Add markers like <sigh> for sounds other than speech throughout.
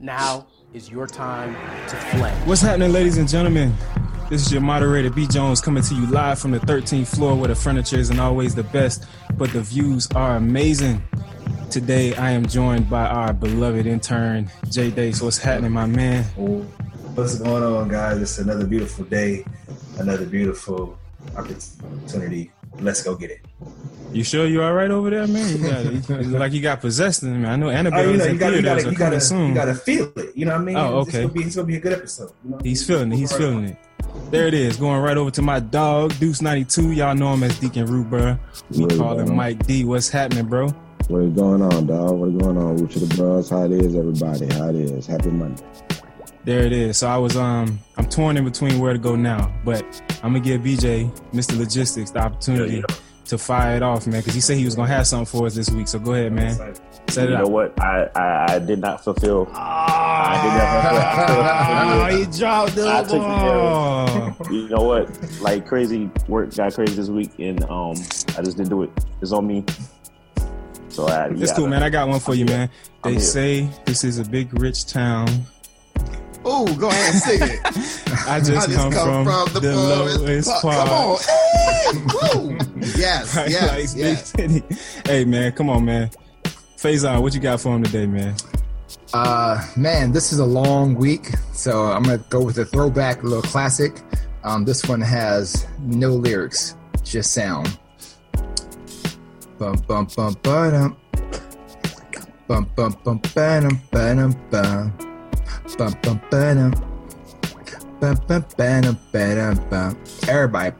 Now is your time to flame. What's happening, ladies and gentlemen? This is your moderator, B. Jones, coming to you live from the 13th floor where the furniture isn't always the best, but the views are amazing. Today, I am joined by our beloved intern, Jay Dace. What's happening, my man? What's going on, guys? It's another beautiful day, another beautiful opportunity. Let's go get it. You sure you all right over there, man? You got it. You like you got possessed in me. I know Annabelle Oh, you is know, you gotta, you theaters gotta, you gotta, soon. you gotta feel it. You know what I mean? Oh, It's okay. gonna be, it's gonna be a good episode. You know? He's feeling it. He's feeling it. There it is. Going right over to my dog, Deuce92. Y'all know him as Deacon Root, bro. We What is call him on? Mike D. What's happening, bro? What is going on, dog? What is going on? Root to the bros. How it is, everybody? How it is? Happy Monday. There it is. So I was um I'm torn in between where to go now, but I'm gonna give BJ, Mr. Logistics, the opportunity to fire it off, man, because he said he was gonna have something for us this week. So go ahead, man. Set it you know up. what? I, I I did not fulfill. Ah, I he <laughs> dropped the I took the ball. did not. You know what? Like crazy work got crazy this week, and um, I just didn't do it. It's on me. So I, It's yeah, cool, man. I got one for you, man. I'm They here. say this is a big rich town. Oh, go ahead and sing it. <laughs> I just, come, from, the, lowest part. part. Come on. Hey, woo. Yes, <laughs> Right, yes, like, yes. <laughs> Hey, man, come on, man. Faison, what you got for him today, man? Uh, man, this is a long week, so I'm gonna go with a throwback, a little classic. Um, this one has no lyrics, just sound. Bum bum bum ba-dum. Bum bum bum ba-dum ba-dum bum. Bum bum ba-dum. Bum bum ba-dum ba-dum bum. Everybody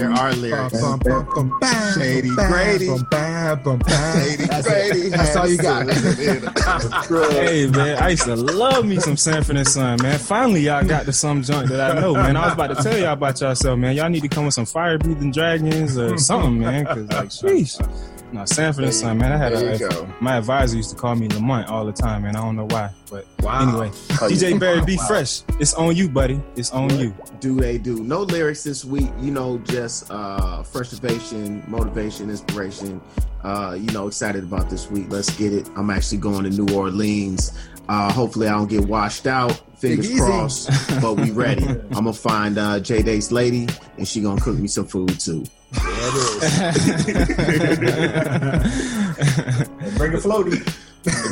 There are lyrics. bum, bum, bum, bam, Shady bam, Grady. bum, bam, bum, bam. Shady That's Grady it. That's all you got. Hey, man, I used to love me some Sanford and Son, man. Finally, y'all got to some joint that I know, man. I was about to tell y'all about yourself, man. Y'all need to come with some fire breathing dragons or something, man. Cause like, sheesh. No, Sanford and Son, man. I had There a, go. my advisor used to call me Lamont all the time, man. I don't know why, but Wow. anyway, DJ Barry, be fresh. It's on you, buddy. It's on you. do they do? No lyrics this week. You know, just uh, frustration, motivation, inspiration. Uh, you know, excited about this week. Let's get it. I'm actually going to New Orleans. Uh, hopefully, I don't get washed out. Fingers crossed. But we ready. <laughs> I'm gonna find uh, J Day's lady, and she gonna cook me some food too. <laughs> Bring a floaty.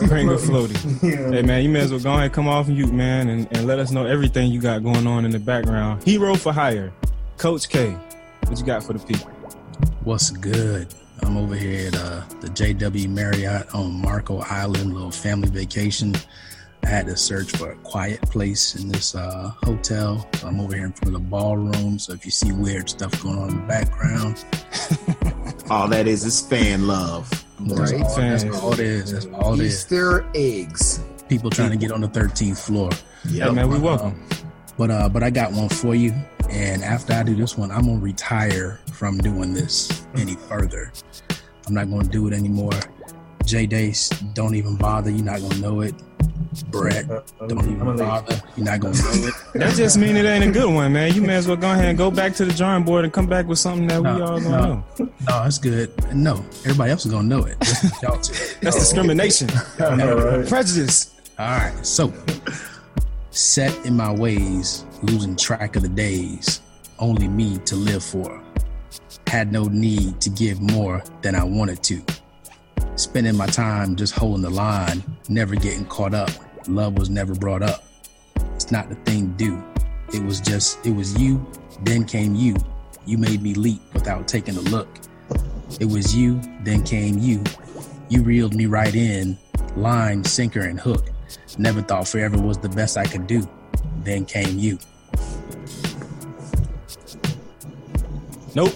Bring a floaty. Yeah. Hey man, you may as well go ahead and come off mute, man, and, and let us know everything you got going on in the background. Hero for hire, Coach K. What you got for the people? What's good? I'm over here at uh, the JW Marriott on Marco Island, little family vacation. I had to search for a quiet place in this uh, hotel. So I'm over here in front of the ballroom. So if you see weird stuff going on in the background, <laughs> All that is is fan love. that's, Right. all, that's all it is. That's all it is. Easter eggs. People trying to get on the 13th floor. Hey man, we welcome. But uh, but I got one for you. And after I do this one, I'm gonna retire from doing this any further. I'm not gonna do it anymore. J Dace, don't even bother. You're not gonna know it. Brett, don't even bother. You're not gonna know it. <laughs> That just mean it ain't a good one, man. You may as well go ahead and go back to the drawing board and come back with something that we all gonna no. know. No, it's good. No, everybody else is gonna know it. Just y'all <laughs> two. That's discrimination, <laughs> I know, right? prejudice. All right, so set in my ways, losing track of the days, only me to live for. Had no need to give more than I wanted to. Spending my time just holding the line, never getting caught up. Love was never brought up. It's not the thing to do. It was just, it was you, then came you. You made me leap without taking a look. It was you, then came you. You reeled me right in, line, sinker, and hook. Never thought forever was the best I could do. Then came you. Nope.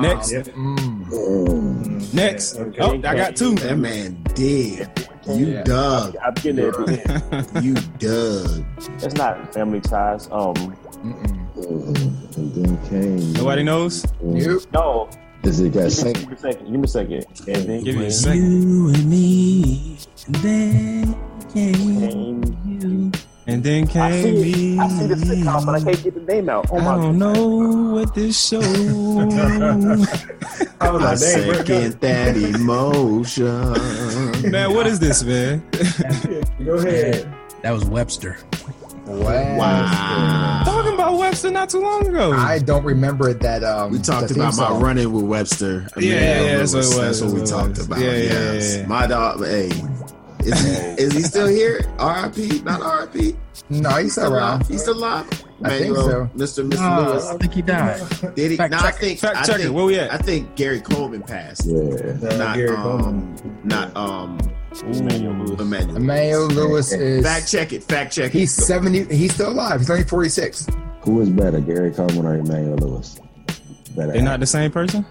Next. Yep. Mm. Next. Okay. Oh, I got two. That man did. You Yeah. dug. I'm getting it. at the end. You dug. It's not family ties. Um, Mm-mm. And then came. Nobody knows. Nope. no. Is it got Give me, sing? give me a second. Give me a second. And then Give me a second. You and me, and then came came you. And then came I see, me. it. I see the sitcom, but I can't get the name out. Oh I my don't know what this show. <laughs> I was I like, dang, second that emotion. man, what is this, man? go ahead. That was Webster. Wow. Wow. Talking about Webster not too long ago. I don't remember that. Um, We talked the theme about my running with Webster. Yeah, yeah, yeah, that's what it was, That's what we that's what it talked about. Yeah, yeah, yes. yeah, yeah. My dog. Hey, is he, is he still here? R.I.P. Not R.I.P. No, he's Still around. alive. He's still alive. I think so. Mr. Mr. Uh, Lewis. I think he died. Did he? Fact no, I check it. think. Fact I check it. think, Where we at? I think Gary Coleman passed. Yeah. Not Gary um, Coleman. not um, Emmanuel Lewis. Emmanuel. Emmanuel Lewis is. Fact check it. Fact check it. He's seventy. He's still alive. He's only forty six. Who is better, Gary Coleman or Emmanuel Lewis? Better. They're not the same person.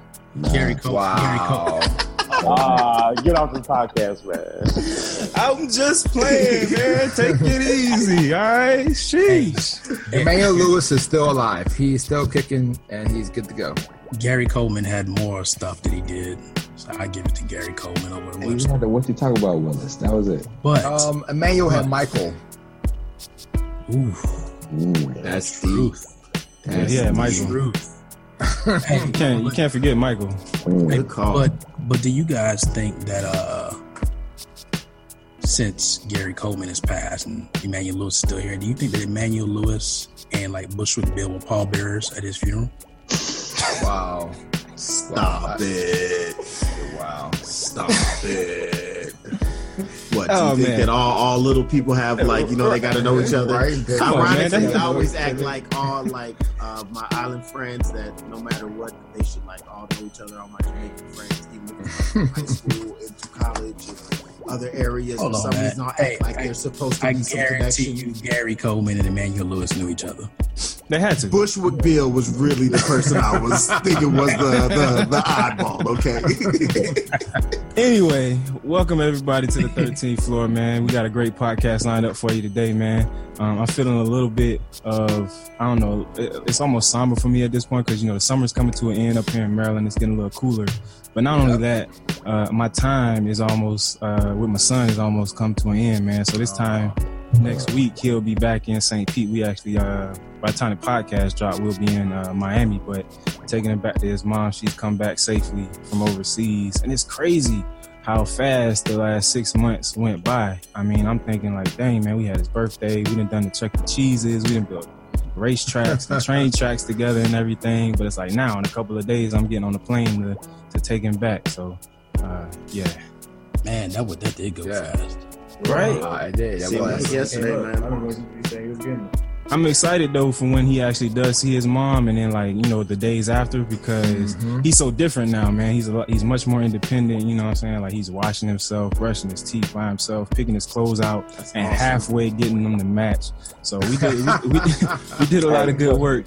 Gary Cole. Gary Cole. Ah, get off the podcast, man. I'm just playing, man. Take it easy, all right? Sheesh. Emmanuel Lewis is still alive. He's still kicking and he's good to go. Gary Coleman had more stuff that he did. So I give it to Gary Coleman over Hey, you Webster. had to, what you talk about, Willis? That was it. But Um, Emmanuel had Michael. ooh, Mm. That's deep. truth. Yeah, yeah, Michael. Truth. You can't you can't forget Michael. Good call. But but do you guys think that uh since Gary Coleman has passed and Emmanuel Lewis is still here, do you think that Emmanuel Lewis and like Bushwick Bill were pallbearers at his funeral? Wow. Stop it. Wow. Stop it. Do Oh, you think man. that all, all little people have like you know they got to know each other? Right. On. Ironically, That- I always act like all like uh, my island friends that no matter what they should like all know each other. All my Jamaican friends, even from high school into college and other areas. Hold for on, some man. reason, I act Hey, like I- they're supposed to I be some guarantee connection. you Gary Coleman and Emmanuel Lewis knew each other. They had to. Bushwick Bill was really the person I was <laughs> thinking was the the, the oddball. Okay. <laughs> Anyway, welcome everybody to the 13th floor, man. We got a great podcast lined up for you today, man. Um, I'm feeling a little bit of, I don't know, it- it's almost somber for me at this point because, you know, the summer's coming to an end up here in Maryland. It's getting a little cooler. But not only that, uh, my time is almost, uh, with my son, is almost come to an end, man. So this time next week, he'll be back in St. Pete. We actually, uh, by the time the podcast drop, we'll be in uh, Miami, but taking him back to his mom. She's come back safely from overseas. And it's crazy how fast the last six months went by. I mean, I'm thinking like, dang man, we had his birthday, we done done the Chuck E. Cheeses, we done built racetracks and train tracks together and everything. But it's like now in a couple of days I'm getting on the plane to, to take him back. So uh, yeah. Man, that would that did go Yeah. fast. Right. I did. That See, was. like yesterday, I man. Don't know what you saying. He was getting it. I'm excited though for when he actually does see his mom and then like, you know, the days after because Mhm. he's so different now, man. He's a lot, he's much more independent, you know what I'm saying? Like he's washing himself, brushing his teeth by himself, picking his clothes out That's and awesome. halfway getting them to match. So we did we, we, <laughs> we did a lot of good work.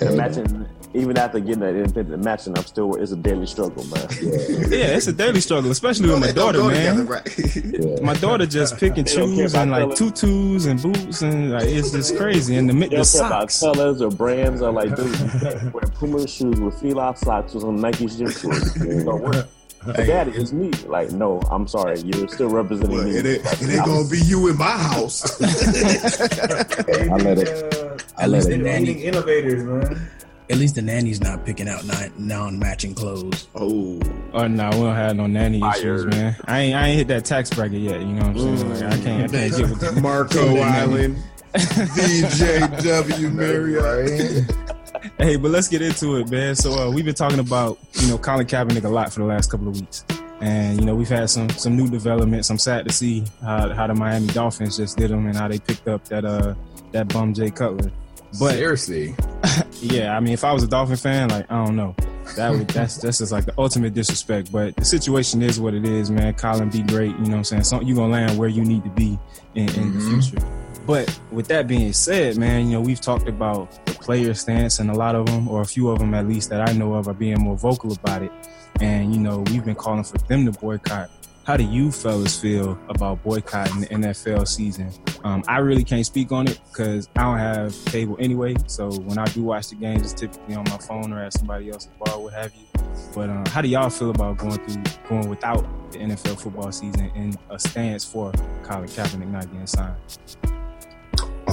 Imagine even after getting that independent matching, I'm still it's a daily struggle, man. Yeah, it's a daily struggle, especially with my daughter, man. together, right? <laughs> My daughter just pick and They choose and like color. tutus and boots and like it's just crazy. And the, mi- They the don't care about socks. colors or brands or like dude, you <laughs> wear Puma shoes with Fila socks or some Nike gym shorts. It don't work. <laughs> But Daddy, it's me. Like, no, I'm sorry. You're still representing Well, me. it, ain't, it ain't gonna be you in my house. I let it. Uh, I let it. the eating innovators, man. At least the nanny's not picking out non non matching clothes. oh, Oh no, we don't have no nanny issues, man. I ain't I ain't hit that tax bracket yet. You know what I'm saying? Like, I can't I can't get with the <laughs> Marco <laughs> Island, VJW <laughs> Marriott. Right? Hey, but let's get into it, man. So uh, we've been talking about you know Colin Kaepernick a lot for the last couple of weeks, and you know we've had some some new developments. I'm sad to see how, how the Miami Dolphins just did them and how they picked up that uh that bum Jay Cutler. But Seriously. <laughs> yeah, I mean, if I was a Dolphin fan, like I don't know, that would that's that's just like the ultimate disrespect. But the situation is what it is, man. Colin, be great. You know what I'm saying? So you gonna land where you need to be in, in the Mhm. future. But with that being said, man, you know we've talked about the player stance, and a lot of them, or a few of them at least that I know of, are being more vocal about it. And you know we've been calling for them to boycott. How do you fellas feel about boycotting the NFL season? Um, I really can't speak on it because I don't have cable anyway. So when I do watch the games, it's typically on my phone or at somebody else's bar, what have you. But uh, how do y'all feel about going through going without the NFL football season in a stance for Colin Kaepernick not getting signed?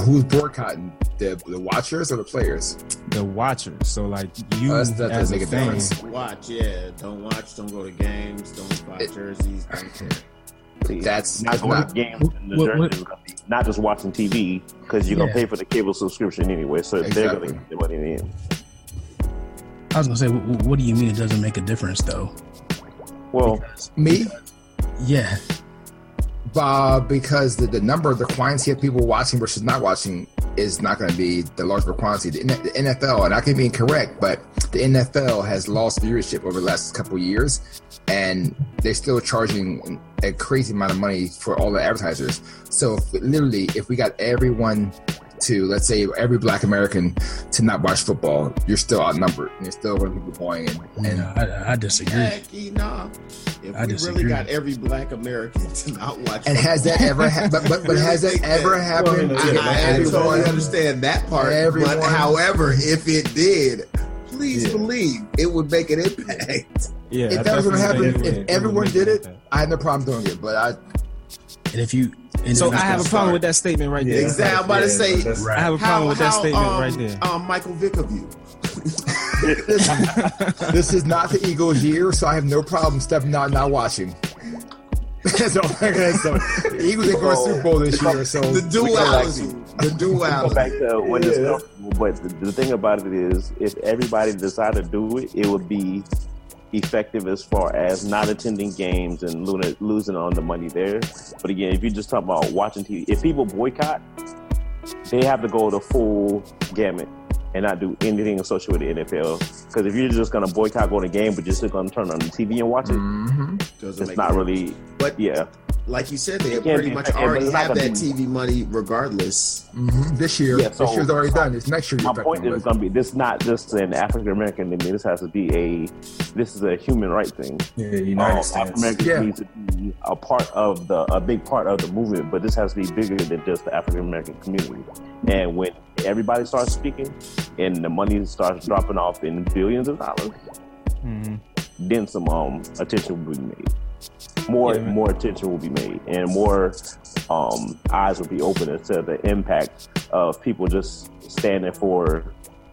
Who's boycotting the the watchers or the players? The watchers. So like you that's- that as does a make a fan, difference. Watch, yeah. Don't watch. Don't go to games. Don't buy It- jerseys. Don't See, That's not that's going not. to games in the what- jersey what- is gonna be not just watching TV because you're Yeah. gonna pay for the cable subscription anyway, so they're gonna get the money in the end. I was gonna say, wh- what do you mean it doesn't make a difference though? Well, Because- Me, yeah, uh, because the, the number, the quantity of people watching versus not watching is not going to be the larger quantity. The, the NFL, and I can be incorrect, but the NFL has lost viewership over the last couple years, and they're still charging a crazy amount of money for all the advertisers. So if, literally, if we got everyone to, let's say, every Black American to not watch football, you're still outnumbered, and you're still going to be going and, and and I, I disagree. Heck, nah. If I we disagree. really got every black American to not watch, and has that ever happened? but, but, but <laughs> has that ever happened? Well, I, Yeah, I, I totally understand that part. Everyone- But however, if it did, please Yeah. believe it would make an impact. Yeah, If I that was gonna happen, if would- would everyone did it. I had no problem doing it. But I, And if you, and So I have a gonna problem start- with that statement right Yeah, there. Exactly. I'm about to say, Right. I have a problem with that statement um, right there. Um, Michael Vick of you. <laughs> this is not the Eagles' year, so I have no problem stepping out and not watching. That's all I'm gonna say. The Eagles ain't going to Super Bowl this year, so The duality. The go duality. back to when it's Yeah. comfortable. But the, the thing about it is, if everybody decided to do it, it would be effective as far as not attending games and lo- losing on the money there. But again, if you just talk about watching TV, if people boycott, they have to go the full gamut and not do anything associated with the NFL. Because if you're just going to boycott going to game, but you're still going to turn on the TV and watch it, Mhm. It's not sense. really. But Yeah, like you said, they It pretty much effective, already have that TV money regardless. Mhm. this year, Yeah, so- this year's already done. It's next year. my point is going to be this not just an African American thing. This has to be a this is a human right thing. Yeah, All United States. African Americans Yeah. need to be a part of the a big part of the movement, but this has to be bigger than just the African American community. And when everybody starts speaking and the money starts dropping off in billions of dollars, Mhm. then some um attention will be made. More Yeah, more attention will be made, and more um eyes will be opened to the impact of people just standing for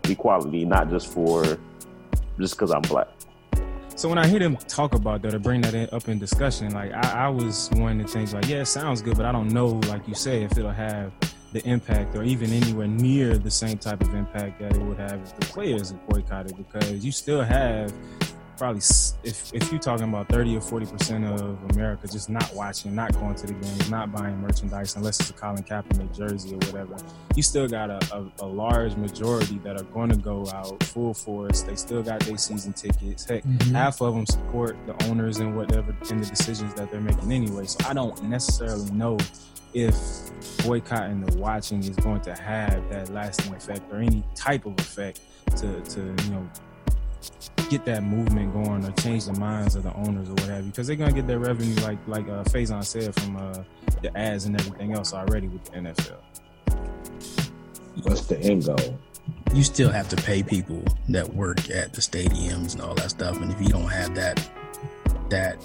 equality, not just for just because I'm black. So when I hear them talk about that or bring that in, up in discussion, like I, I was one to think like, yeah, it sounds good, but I don't know, like you say, if it'll have the impact or even anywhere near the same type of impact that it would have if the players boycotted, because you still have probably if if you're talking about 30 or 40 percent of America just not watching, not going to the games, not buying merchandise unless it's a Colin Kaepernick jersey or whatever, you still got a, a, a large majority that are going to go out full force. They still got their season tickets. Heck, Mhm. half of them support the owners and whatever in the decisions that they're making anyway. So I don't necessarily know if boycotting the watching is going to have that lasting effect or any type of effect to to you know get that movement going or change the minds of the owners or what have you because they're gonna get their revenue like like uh, Faison said from uh, the ads and everything else already with the NFL. What's the end goal? you still have to pay people that work at the stadiums and all that stuff. And if you don't have that that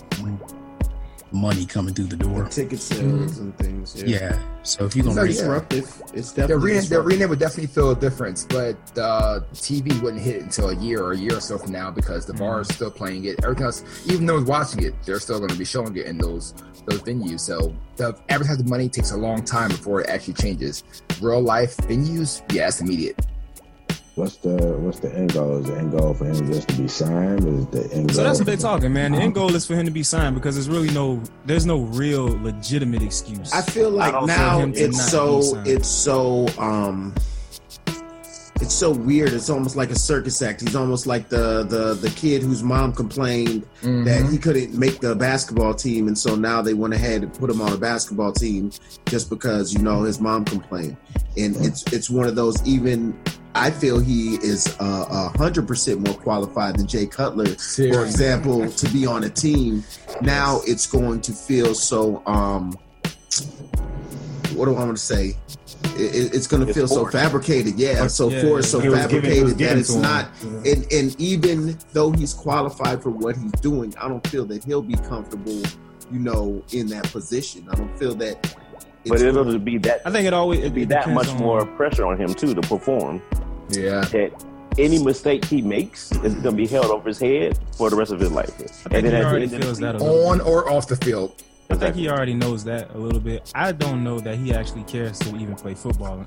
money coming through the door, Ticket sales and things. Yeah. yeah. So if you're gonna It's yeah. disruptive. It's The definitely arena, the arena would definitely feel a difference, but uh, TV wouldn't hit until a year or a year or so from now because the bar is still playing it. Everything else, even though it's watching it, they're still going to be showing it in those those venues. So the advertising money takes a long time before it actually changes. Real life venues, yeah, it's immediate. What's the what's the end goal? Is the end goal for him just to be signed? Is the end So that's what they're talking, man. The end goal is for him to be signed because there's really no there's no real legitimate excuse. I feel like don't now for him to it's so it's so um it's so weird. It's almost like a circus act. He's almost like the the the kid whose mom complained Mm-hmm. that he couldn't make the basketball team, and so now they went ahead and put him on a basketball team just because you know his mom complained. And it's it's one of those. Even I feel he is uh, a hundred percent more qualified than Jay Cutler, for example, to be on a team. Now it's going to feel so. um What do I want to say? It, it- it's going to feel so fabricated. Yeah, so Yeah, forced, so was giving- fabricated that it's not and and even though he's qualified for what he's doing, I don't feel that he'll be comfortable, you know, in that position. I don't feel that but It's it'll cool. be that I think it always it'd be it that much on- more pressure on him too to perform. Yeah. That any mistake he makes is gonna be held over his head for the rest of his life. I think he already feels that a little. On or off the field. I think he already knows that a little bit. I don't know that he actually cares to even play football.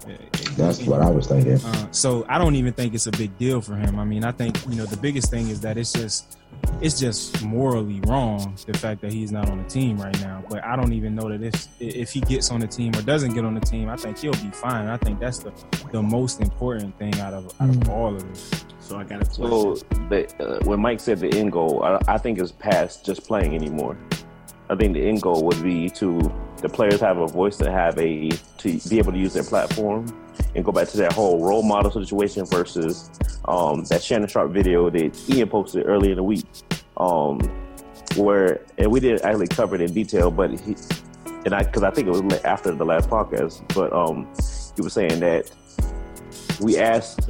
That's what I was thinking. Uh, so I don't even think it's a big deal for him. I mean, I think you know the biggest thing is that it's just it's just morally wrong the fact that he's not on the team right now. But I don't even know that if if he gets on the team or doesn't get on the team, I think he'll be fine. I think that's the the most important thing out of out of all of this. So I got a question. So the, uh, when Mike said the end goal, I, I think it's past just playing anymore. I think the end goal would be to the players have a voice to have a to be able to use their platform and go back to that whole role model situation versus um, that Shannon Sharpe video that Ian posted earlier in the week, um, where and we didn't actually cover it in detail, but he and I because I think it was after the last podcast, but um, he was saying that we asked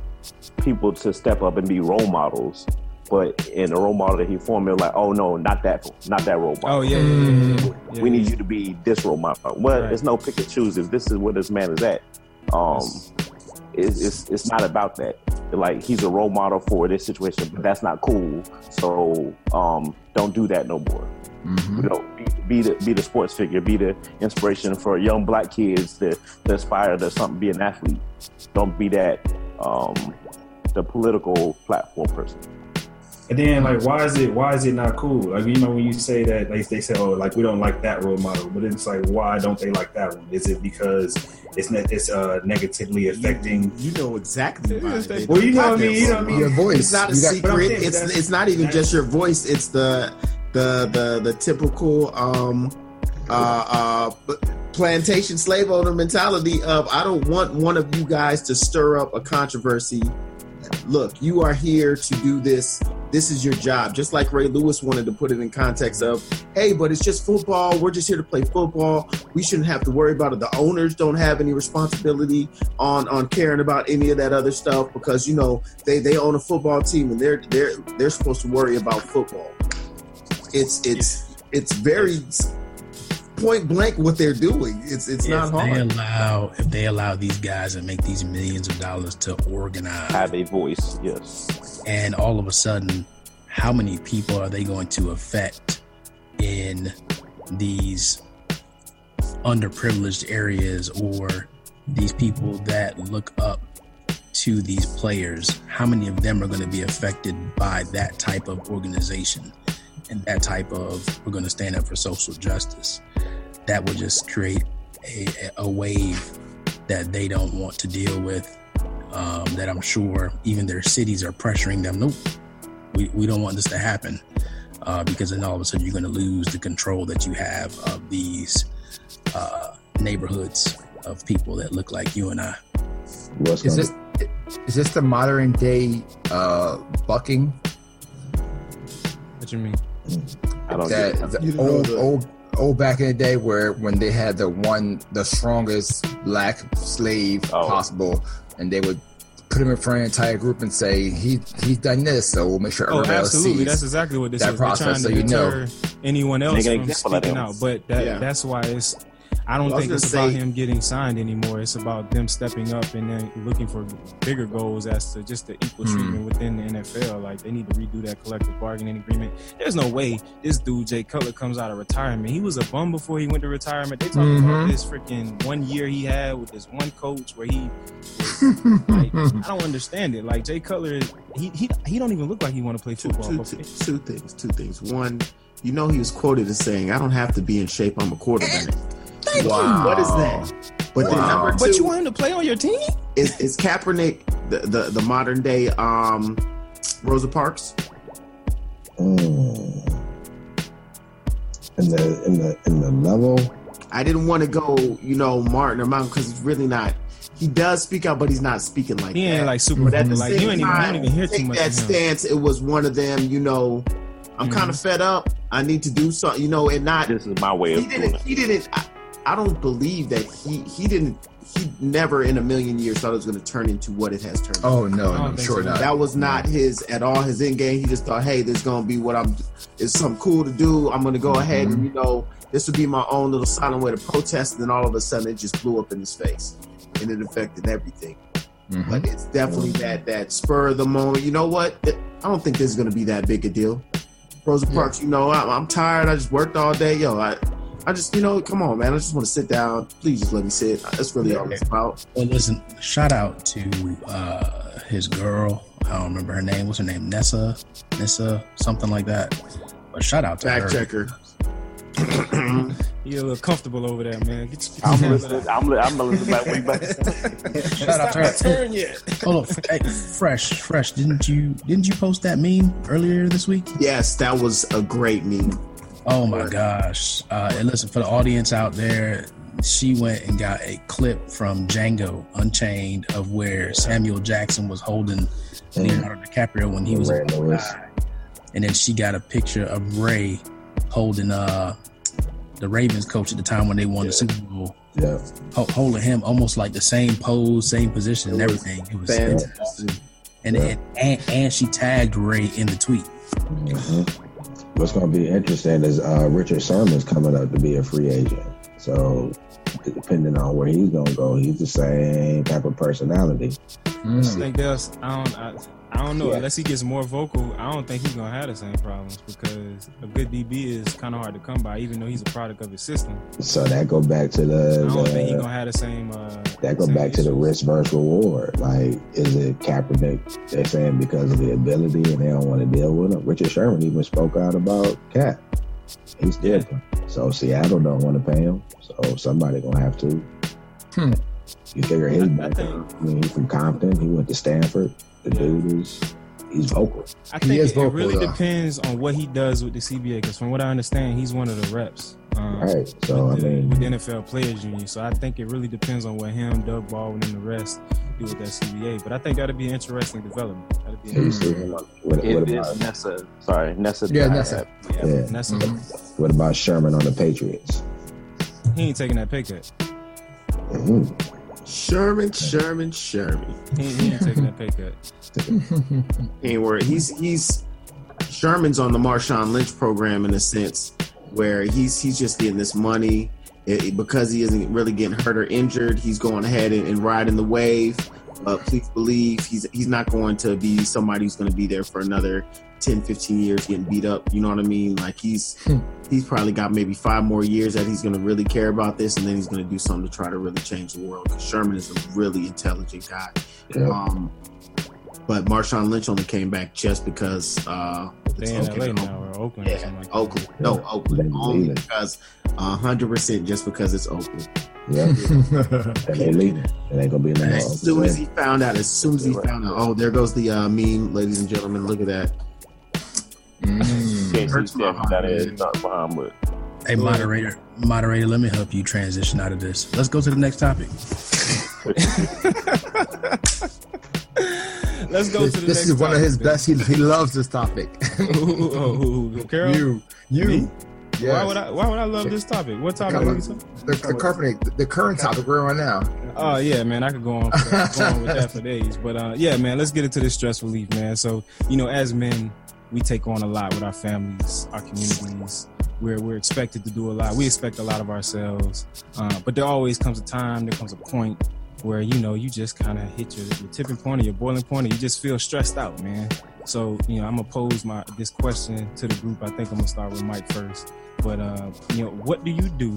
people to step up and be role models. But in the role model that he formed, they're like, oh no, not that, not that role model. Oh yeah, yeah, yeah, yeah, yeah. we need you to be this role model. Well, Right. it's no pick and chooses. This is where this man is at. Um, it's, it's it's not about that. Like he's a role model for this situation, but that's not cool. So um, don't do that no more. Mhm. You know, be, be the be the sports figure, be the inspiration for young black kids to, to aspire to something, be an athlete. Don't be that um, the political platform person. And then like why is it why is it not cool? Like you know when you say that they, they say oh like we don't like that role model, but it's like why don't they like that one? Is it because it's ne- it's uh negatively affecting? You know exactly why. they Well, you know what I mean, their you know what I mean? Your voice. It's not a You got- secret. saying It's that's- it's not even just your voice. It's the the the the typical um uh uh plantation slave owner mentality of I don't want one of you guys to stir up a controversy. Look, you are here to do this. This is your job. Just like Ray Lewis wanted to put it in context of, hey, but it's just football. We're just here to play football. We shouldn't have to worry about it. The owners don't have any responsibility on on caring about any of that other stuff because you know they they own a football team and they're they're they're supposed to worry about football. It's it's it's very point blank what they're doing. It's it's not if they allow if they allow these guys and make these millions of dollars to organize Have a voice, yes. and all of a sudden how many people are they going to affect in these underprivileged areas or these people that look up to these players how many of them are going to be affected by that type of organization and that type of we're going to stand up for social justice that would just create a, a wave that they don't want to deal with um, that i'm sure even their cities are pressuring them nope we, we don't want this to happen uh, because then all of a sudden you're going to lose the control that you have of these uh, neighborhoods of people that look like you and I. What's Is gonna this is this the modern day uh, bucking What you mean? I don't that get it. the know old old old back in the day where when they had the one the strongest black slave Oh. possible and they would put him in front of the entire group and say he he's done this so we'll make sure Oh, everybody else absolutely. sees That's exactly what this that is. They're process, trying so to you know. deter anyone else Make an from speaking out. But that Yeah. that's why it's. I don't Well, think it's about say- him getting signed anymore. It's about them stepping up and then looking for bigger goals as to just the equal Hmm. treatment within the NFL. Like they need to redo that collective bargaining agreement. There's no way this dude Jay Cutler comes out of retirement. He was a bum before he went to retirement. They talking about Mhm. this freaking one year he had with this one coach where he <laughs> like I don't understand it. Like Jay Cutler, he he he don't even look like he want to play football. two, two, two things. Two things. One, you know, he was quoted as saying, "I don't have to be in shape. I'm a quarterback." <laughs> wow What is that? But then Wow. number two, But you want him to play on your team? is, is Kaepernick the, the the modern day um Rosa Parks? Mm. In the in the in the level, I didn't want to go, you know, Martin or Mount because he's really not. He does speak out, but he's not speaking like He that. ain't like super But at the like same you ain't even, you time, don't even hear too much that of stance. It was one of them, you know. I'm kind of fed up. I need to do something, you know, and not. This is my way of He doing didn't. it. He didn't. I, I don't believe that he he didn't he never in a million years thought it was going to turn into what it has turned. Into. Oh no, I no, sure so. not. That was not his at all. His end game. He just thought, hey, this is gonna be what I'm. It's something cool to do. I'm gonna go ahead and you know this would be my own little silent way to protest. And then all of a sudden, it just blew up in his face, and it affected everything. Mhm. But it's definitely that that spur of the moment. You know what? It- I don't think this is gonna be that big a deal. Rosa Parks, you know, I'm, I'm tired. I just worked all day. Yo, I, I just, you know, come on, man. I just want to sit down. Please just let me sit. That's really all it's about. Well, listen, shout out to uh, his girl. I don't remember her name. What's her name? Nessa, Nessa, something like that. But shout out to her. Fact checker. <clears throat> You're a little comfortable over there, man. Get your, I'm listening. I'm, li- I'm listening back what you about to say. Shout out to Not her. turn yet. Hold on, hey, fresh, fresh. Didn't you didn't you post that meme earlier this week? Yes, that was a great meme. Oh my gosh! Uh, and listen, for the audience out there, she went and got a clip from Django Unchained of where Samuel Jackson was holding Leonardo DiCaprio when he was about to and then she got a picture of Ray holding uh the Ravens coach at the time when they won the Super Bowl, Yeah. ho- holding him almost like the same pose, same position, and everything. It was Fantastic. and, and and and she tagged Ray in the tweet. Mhm. What's going to be interesting is uh, Richard Sherman's coming up to be a free agent. So, depending on where he's going to go, he's the same type of personality. I Mm. think there's I don't I, I don't know Yeah. unless he gets more vocal. I don't think he's gonna have the same problems because a good DB is kind of hard to come by, even though he's a product of his system. So that go back to the. I the, don't think he's the gonna have the same. Uh, that go same back to the risk versus reward. Like, is it Kaepernick? They're saying because of the ability and they don't want to deal with him. Richard Sherman even spoke out about Cap. He's Yeah. different. So Seattle don't want to pay him. So somebody gonna have to. Hmm. You figure his I- I background. I mean, he's from Compton. He went to Stanford. The dude is he's vocal. I He think is it, vocal, it really though. depends on what he does with the CBA. Because from what I understand, he's one of the reps. Um, Right. So with, the, mean, with the NFL Players Union. So I think it really depends on what him, Doug Baldwin, and the rest do with that CBA. But I think that'd be an interesting development. That'd be interesting. see him. What, what It about is Nessa. Sorry, Nessa. Yeah. Nessa. Yeah, Yeah. and that's Mhm. what about Sherman on the Patriots? he ain't taking that pay cut. Mhm. Sherman, Sherman, Sherman. He, he ain't taking that pay cut. <laughs> Ain't worried. He's he's Sherman's on the Marshawn Lynch program in a sense where he's he's just getting this money It- it- because he isn't really getting hurt or injured. He's going ahead and, and riding the wave. But please believe he's he's not going to be somebody who's going to be there for another 10, 15 years getting beat up. You know what I mean? Like he's he's probably got maybe five more years that he's going to really care about this, and then he's going to do something to try to really change the world. Because Sherman is a really intelligent guy. Yeah. Um, but Marshawn Lynch only came back just because uh, They in LA now or Oakland Yeah, something like that. Oakland. No, Oakland. They Only because hundred percent just because it's Oakland. <laughs> Yeah. and they leaving. It ain't gonna be no more. As soon as he found out, as soon as he found out, oh, there goes the uh, meme, ladies and gentlemen. Look at that. Mm. Hurts my heart, that is not behind, Hey, moderator, moderator, let me help you transition out of this. Let's go to the next topic. <laughs> Let's go This, to the this next is one of his man. best. He, he loves this topic. Who- who- who- who- who- Carol? you, you. Me? Yes. Why would I? Why would I love this topic? What topic? Come are on. you talking- The, the, current, the current topic we're on now. Oh yeah, man, I could go on, for go on with that for <laughs> days. But uh, yeah, man, let's get into this stress relief, man. So you know, as men, we take on a lot with our families, our communities. We're we're expected to do a lot. We expect a lot of ourselves, uh, but there always comes a time, there comes a point where you know you just kind of hit your, your tipping point or your boiling point, and you just feel stressed out, man. So you know, I'm gonna pose my this question to the group. I think I'm gonna start with Mike first. But uh, you know, what do you do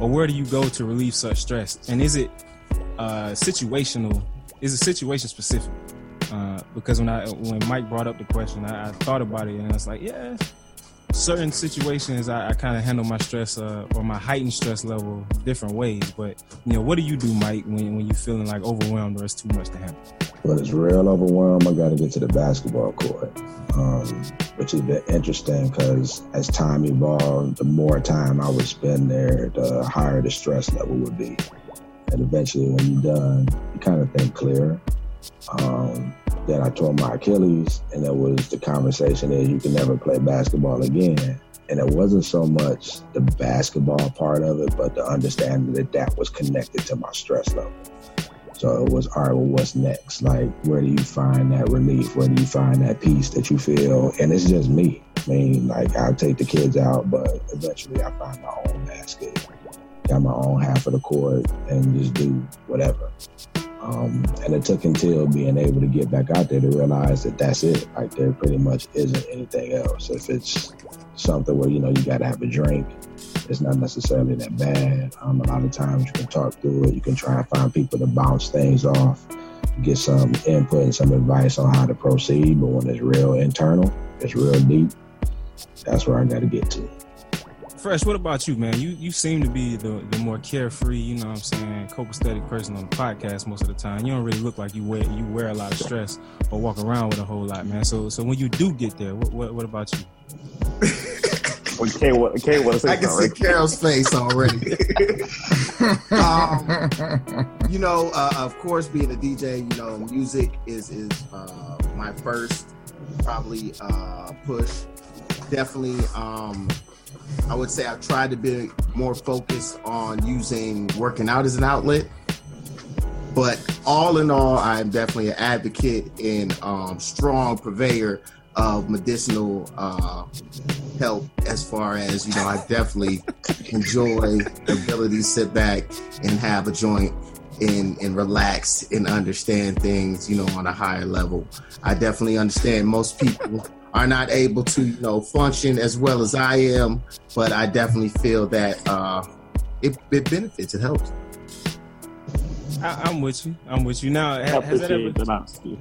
or where do you go to relieve such stress? And is it uh, situational? Is it situation specific? Uh, because when I when Mike brought up the question, I, I thought about it and I was like, yeah, certain situations I, I kind of handle my stress uh, or my heightened stress level different ways. But you know, what do you do, Mike, when when you feeling like overwhelmed or it's too much to handle? When it's real overwhelmed, I got to get to the basketball court, um, which has been interesting because as time evolved, the more time I would spend there, the higher the stress level would be. And eventually, when you're done, you kind of think clearer. Um, then I tore my Achilles, and it was the conversation is you can never play basketball again. And it wasn't so much the basketball part of it, but the understanding that that was connected to my stress level. So it was, all right, well, what's next? Like, where do you find that relief? Where do you find that peace that you feel? And it's just me. I mean, like, I'll take the kids out, but eventually I find my own basket, got my own half of the court, and just do whatever. Um, and it took until being able to get back out there to realize that that's it. Like, there pretty much isn't anything else. If it's something where, you know, you got to have a drink, it's not necessarily that bad. Um, a lot of times you can talk through it. You can try and find people to bounce things off, get some input and some advice on how to proceed. But when it's real internal, it's real deep, that's where I got to get to. Fresh, what about you, man? You you seem to be the, the more carefree, you know what I'm saying, copacetic person on the podcast most of the time. You don't really look like you wear you wear a lot of stress or walk around with a whole lot, man. So so when you do get there, what what, what about you? <laughs> Well, you can't, wa- you can't want to say I can see right? Carol's face already. <laughs> um, you know, uh, of course, being a DJ, you know, music is is uh, my first probably uh, push. Definitely, um, I would say I've tried to be more focused on using working out as an outlet. But all in all, I'm definitely an advocate and um, strong purveyor of medicinal uh, help as far as you know i definitely enjoy the ability to sit back and have a joint and and relax and understand things you know on a higher level i definitely understand most people are not able to you know function as well as i am but i definitely feel that uh it, it benefits it helps I, I'm with you. I'm with you. Now, I ha- has that appreciate ever? the honesty.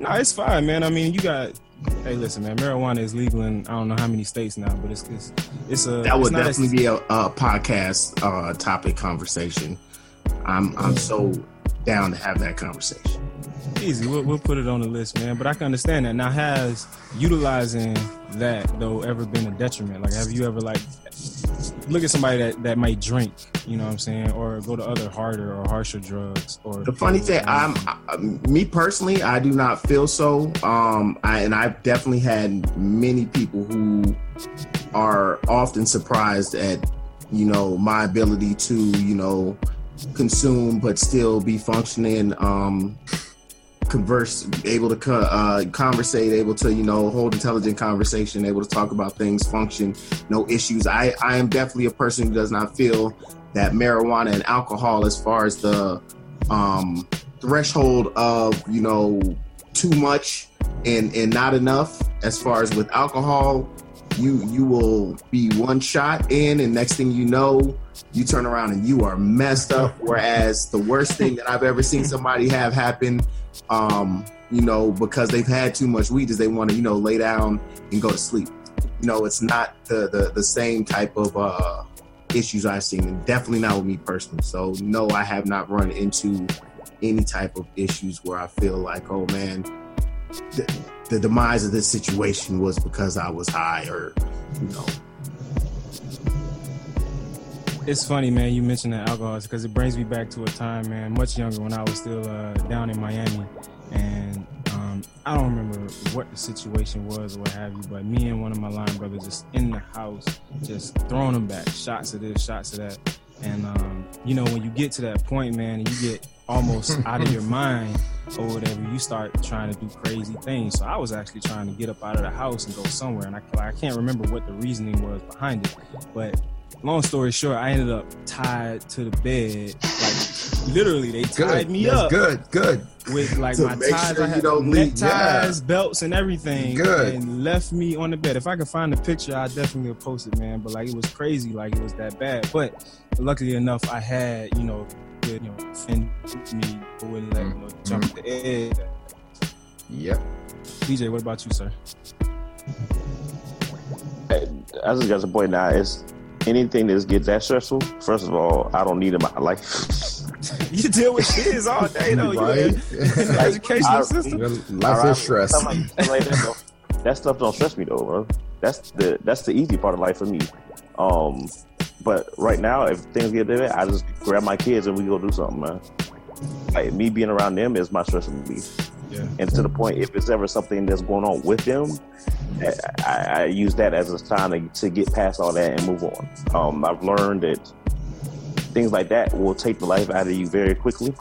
no, it's fine, man. I mean, you got. Hey, listen, man. Marijuana is legal in I don't know how many states now, but it's it's, it's a. that would it's not as- definitely be a, a podcast uh topic conversation i'm i'm so down to have that conversation Easy. We'll, we'll put it on the list, man. But I can understand that. Now, has utilizing that though ever been a detriment? Like, have you ever like look at somebody that that might drink, you know what I'm saying, or go to other harder or harsher drugs? Or The funny thing, I'm I, me personally, I do not feel so. Um, I and I've definitely had many people who are often surprised at, you know, my ability to, you know, consume but still be functioning. Um, converse, able to uh, conversate, able to, you know, hold intelligent conversation, able to talk about things, function, no issues. I I am definitely a person who does not feel that marijuana and alcohol, as far as the um, threshold of you know too much and and not enough as far as with alcohol you you will be one shot in and next thing you know you turn around and you are messed up <laughs> whereas the worst thing that i've ever seen somebody have happen um you know because they've had too much weed is they want to you know lay down and go to sleep you know it's not the the, the same type of uh issues i've seen and definitely not with me personally so no i have not run into any type of issues where I feel like, oh man, the, the demise of this situation was because I was high or, you know. It's funny, man. You mentioned that alcohol because it brings me back to a time, man, much younger when I was still uh, down in Miami, and um, I don't remember what the situation was or what have you, but me and one of my line brothers just in the house, just throwing them back, shots of this, shots of that, and um, you know when you get to that point, man, and you get almost <laughs> out of your mind or whatever, you start trying to do crazy things. So I was actually trying to get up out of the house and go somewhere, and I, I can't remember what the reasoning was behind it, but long story short, I ended up tied to the bed. Like literally, they tied Good. me That's up Good. Good. with like To my ties. sure I you had don't neck leave. Yeah. ties, belts, and everything. Good. And left me on the bed. If I could find the picture, I definitely would post it, man. But like it was crazy, like it was that bad. But luckily enough, I had you know, good, you know, defend me, who wouldn't let you know, mm-hmm. jump the edge. Yep. DJ, what about you, sir? I just got to point out is anything that gets that stressful. First of all, I don't need it in my life. <laughs> you deal with kids all day, though. You Right. in educational I- system. Life is stress. Stuff like, stuff like that, that stuff don't stress me though, bro. That's the that's the easy part of life for me. Um, but right now, if things get bad, I just grab my kids and we go do something, man. Like me being around them is my stress relief. Yeah. And to the point, if it's ever something that's going on with them, I, I, use that as a sign to, to get past all that and move on. Um, I've learned that things like that will take the life out of you very quickly.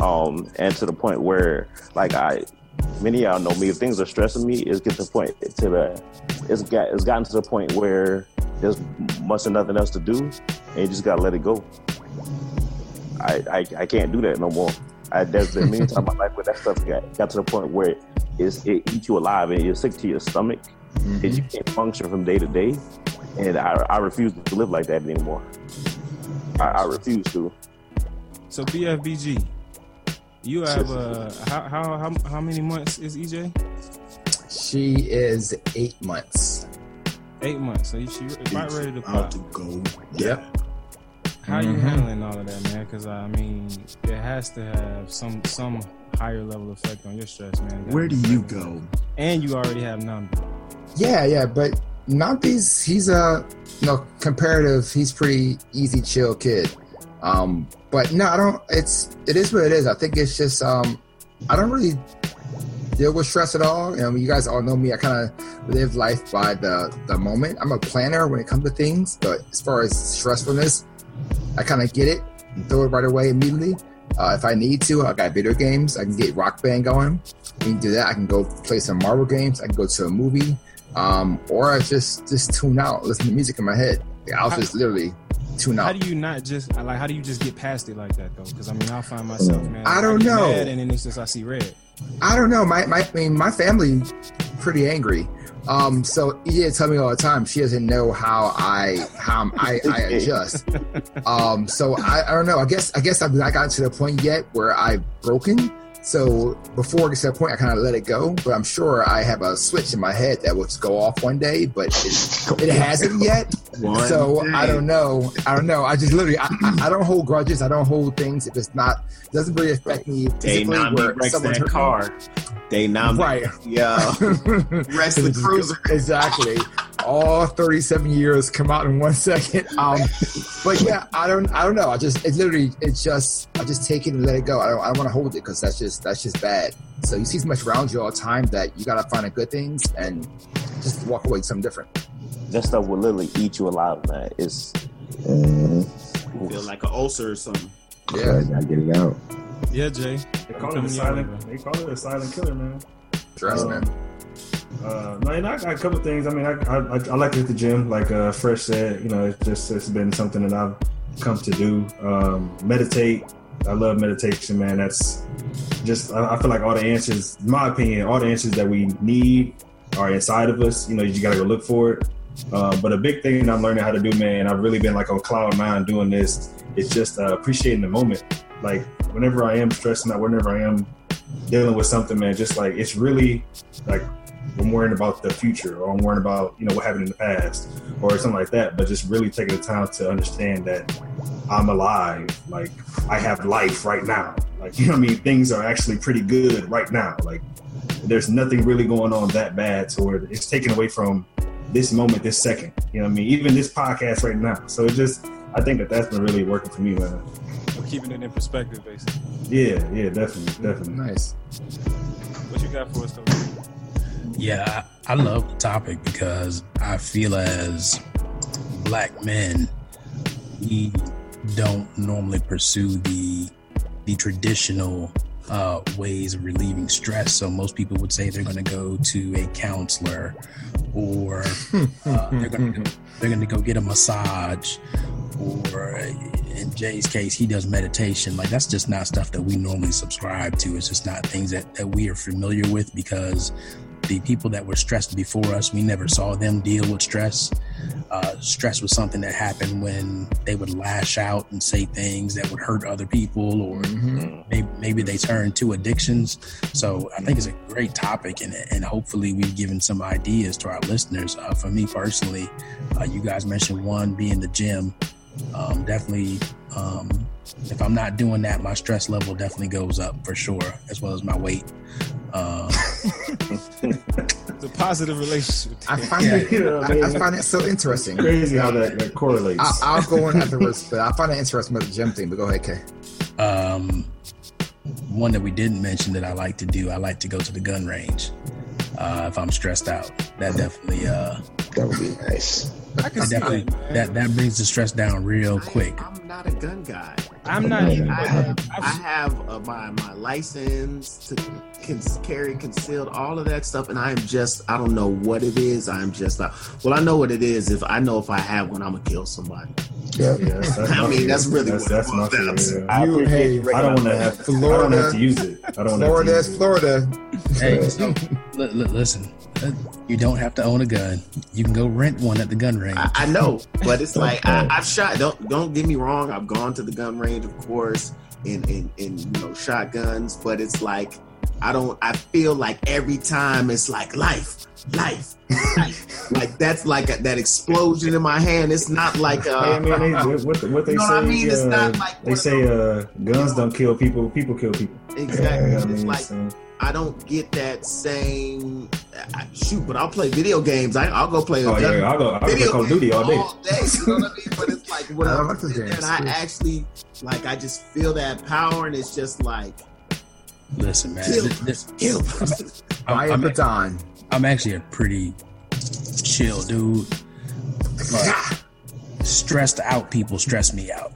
Um, and to the point where, like I, many y'all know me. If things are stressing me, it's get to the point to the, it's got it's gotten to the point where there's much of nothing else to do, and you just gotta let it go. I I, I can't do that no more. I, there's been many times in my life where that stuff got, got to the point where it's, it eats you alive and you're sick to your stomach and you can't function from day to day. And I, I refuse to live like that anymore. I, I refuse to. So BFBG, you have uh how how how, how many months is EJ? She is eight months. Eight months. So you she about ready to pop. About to go. Yep. How you Mhm. handling all of that, man? Because I mean, it has to have some some higher level effect on your stress, man. Where do you go? And you already have Nambi. Yeah, yeah, but Nambi's he's a you know comparative. He's pretty easy, chill kid. Um, but no, I don't. It's it is what it is. I think it's just um, I don't really deal with stress at all. You know, you guys all know me. I kind of live life by the the moment. I'm a planner when it comes to things, but as far as stressfulness, I kind of get it and throw it right away immediately. Uh, if I need to, I got video games. I can get Rock Band going. I can do that. I can go play some Marvel games. I can go to a movie, um, or I just just tune out, listen to music in my head. I'll How- just literally tune out. How do you not just like? How do you just get past it like that though? Because I mean, I find myself, man. I don't know. And then it's just I see red. I don't know. My, my I mean, my family pretty angry. Um, so EJ tell me all the time she doesn't know how I how I, I <laughs> adjust. Um, so I, I don't know. I guess I guess I've not gotten to the point yet where I've broken. So before it gets to that point, I kind of let it go. But I'm sure I have a switch in my head that will just go off one day, but it, it <laughs> hasn't yet. One so I don't know. I don't know. I just literally I, I, I don't hold grudges. I don't hold things if it's not doesn't really affect me not where wrecks someone's that hurt car. They not Right. Yeah. <laughs> Rest the cruiser. exactly. All 37 years come out in one <laughs> second. Um, but yeah, I don't, I don't know. I just, it literally, it's just, I just take it and let it go. I don't, I don't want to hold it because that's just, that's just bad. So you see so much around you all the time that you gotta find the good things and just walk away with something different. That stuff will literally eat you alive, man. It's Mhm. Feel like an ulcer or something. Yeah. I gotta get it out. Yeah, Jay. They call it a silent. They call it a silent killer, man. Trust man. Uh, I got a couple things. I mean, I, I, I like to hit the gym, like uh, Fresh said. You know, it's just it's been something that I've come to do. Um, meditate. I love meditation, man. That's just I, I feel like all the answers, in my opinion, all the answers that we need are inside of us. You know, you gotta go look for it. Uh, but a big thing I'm learning how to do, man, I've really been like on cloud nine doing this. It's just uh, appreciating the moment. Like whenever I am stressing out, whenever I am dealing with something, man, just like it's really like I'm worrying about the future or I'm worrying about, you know, what happened in the past or something like that. But just really taking the time to understand that I'm alive. Like I have life right now. Like, <laughs> you know what I mean? Things are actually pretty good right now. Like there's nothing really going on that bad to where it's taken away from this moment, this second. You know what I mean? Even this podcast right now. So it just, I think that that's been really working for me, man. I'm keeping it in perspective, basically. Yeah, yeah, definitely, definitely. Nice. What you got for us, though? Yeah, I, love the topic because I feel as black men, we don't normally pursue the the traditional uh, ways of relieving stress. So most people would say they're going to go to a counselor, or uh, they're going to they're going to go get a massage, or in Jay's case, he does meditation. Like that's just not stuff that we normally subscribe to. It's just not things that, that we are familiar with because the people that were stressed before us, we never saw them deal with stress. Uh, stress was something that happened when they would lash out and say things that would hurt other people, or Mhm. maybe, maybe they turn to addictions. So I think it's a great topic, and, and hopefully we've given some ideas to our listeners. Uh, for me personally, uh, you guys mentioned one being the gym. Um, definitely, um, if I'm not doing that, my stress level definitely goes up for sure, as well as my weight. Um, It's a positive relationship. I <laughs> find Yeah, it, yeah, I, I find it so interesting. Crazy how that, that correlates. I'll, I'll go in afterwards, but I find it interesting with the gym thing. But go ahead, Kay. um, one that we didn't mention that I like to do. I like to go to the gun range uh, if I'm stressed out. That definitely, uh, That would be nice. I can see definitely that. that that brings the stress down real quick. I, am not a gun guy. I'm not I even. have, I I've, have uh, my my license to cons- carry concealed, all of that stuff, and I am just I don't know what it is. I'm just like, well, I know what it is. If I know if I have one, I'm gonna kill somebody. Yeah. Yeah, that's, that's <laughs> I mean, that's really that's, what it that's my boils down yeah. I You- hey, you I don't want to that. have. I don't have to use it. I don't want Florida to is use it. Florida. Hey, so, li- li- listen, you don't have to own a gun. You can go rent one at the gun range. I, I know, but it's like I, <laughs> I've shot. Don't don't get me wrong. I've gone to the gun range, of course, and and and you know shotguns. But it's like I don't. I feel like every time it's like life, life, life. <laughs> like that's like a, that explosion in my hand. It's not like Hey, uh, I mean, they, what, what they You know say? what I mean? It's uh, not like they say. those- Uh, guns don't kill people. People kill people. exactly. You know what I It's like So- I don't get that same I, shoot, but I'll play video games. I, I'll go play. oh yeah, I'll go. I'll go play video Call of Duty all day. all day. You know what I mean? But it's like when <laughs> I I, like those sit there games, and I actually like I just feel that power, and it's just like Listen, man, kill, this, this, kill. <laughs> Buy a I'm, I'm, baton. I'm actually a pretty chill dude. But stressed out people stress me out.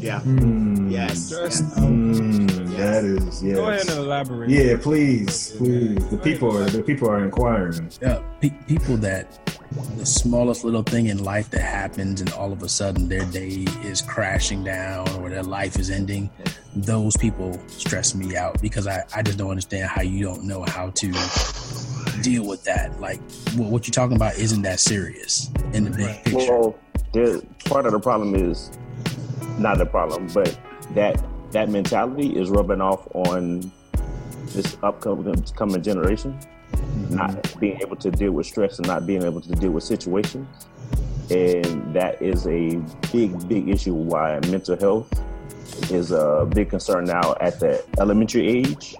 yeah. Mm, Yes. Stressed yes. out. Mm, that is yes. Go ahead and elaborate. Yeah, please, please. The people are the people are inquiring. Yeah, pe- people that the smallest little thing in life that happens and all of a sudden their day is crashing down or their life is ending, those people stress me out because I, I just don't understand how you don't know how to deal with that. Like, what, what you're talking about isn't that serious in the big picture. Well, there, part of the problem is not the problem, but that that mentality is rubbing off on this upcoming coming generation, not being able to deal with stress and not being able to deal with situations, and that is a big, big issue. Why mental health is a big concern now at the elementary age.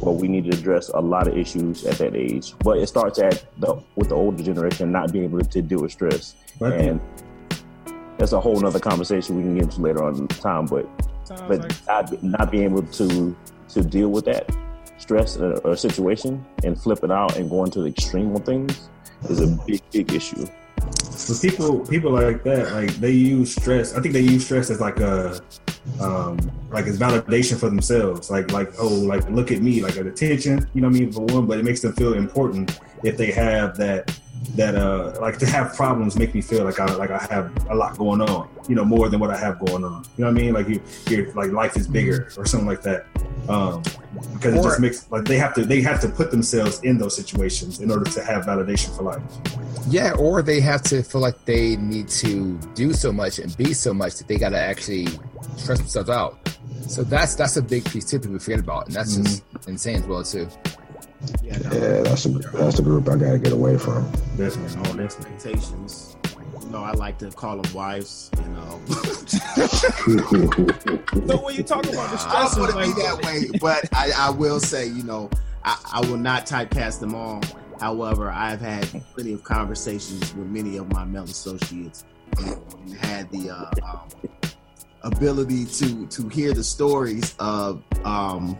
Well, we need to address a lot of issues at that age, but it starts at the with the older generation not being able to deal with stress But and that's a whole nother conversation we can get into later on in time. But but like- not, not being able to to deal with that stress or, situation and flip it out and going to the extreme on things is a big big issue. So people people like that, like they use stress. I think they use stress as like a um like it's validation for themselves. Like like oh like look at me, like an attention, you know what I mean, for one, but it makes them feel important if they have that that uh like to have problems make me feel like I like I have a lot going on, you know, more than what I have going on. You know what I mean? Like you you're like life is bigger or something like that. Um because it just makes like they have to they have to put themselves in those situations in order to have validation for life. Yeah, or they have to feel like they need to do so much and be so much that they got to actually stress themselves out. So that's that's a big piece too people forget about, and that's just insane as well too. Yeah, no, Yeah, that's a, that's the group I gotta get away from. Definitely. all expectations. You know, I like to call them wives. You know, <laughs> So when you talk about the I stress, don't want to like, be that <laughs> way, but I, I will say, you know, I, I will not typecast them all. However, I've had plenty of conversations with many of my male associates and, and had the uh, um, ability to to hear the stories of um,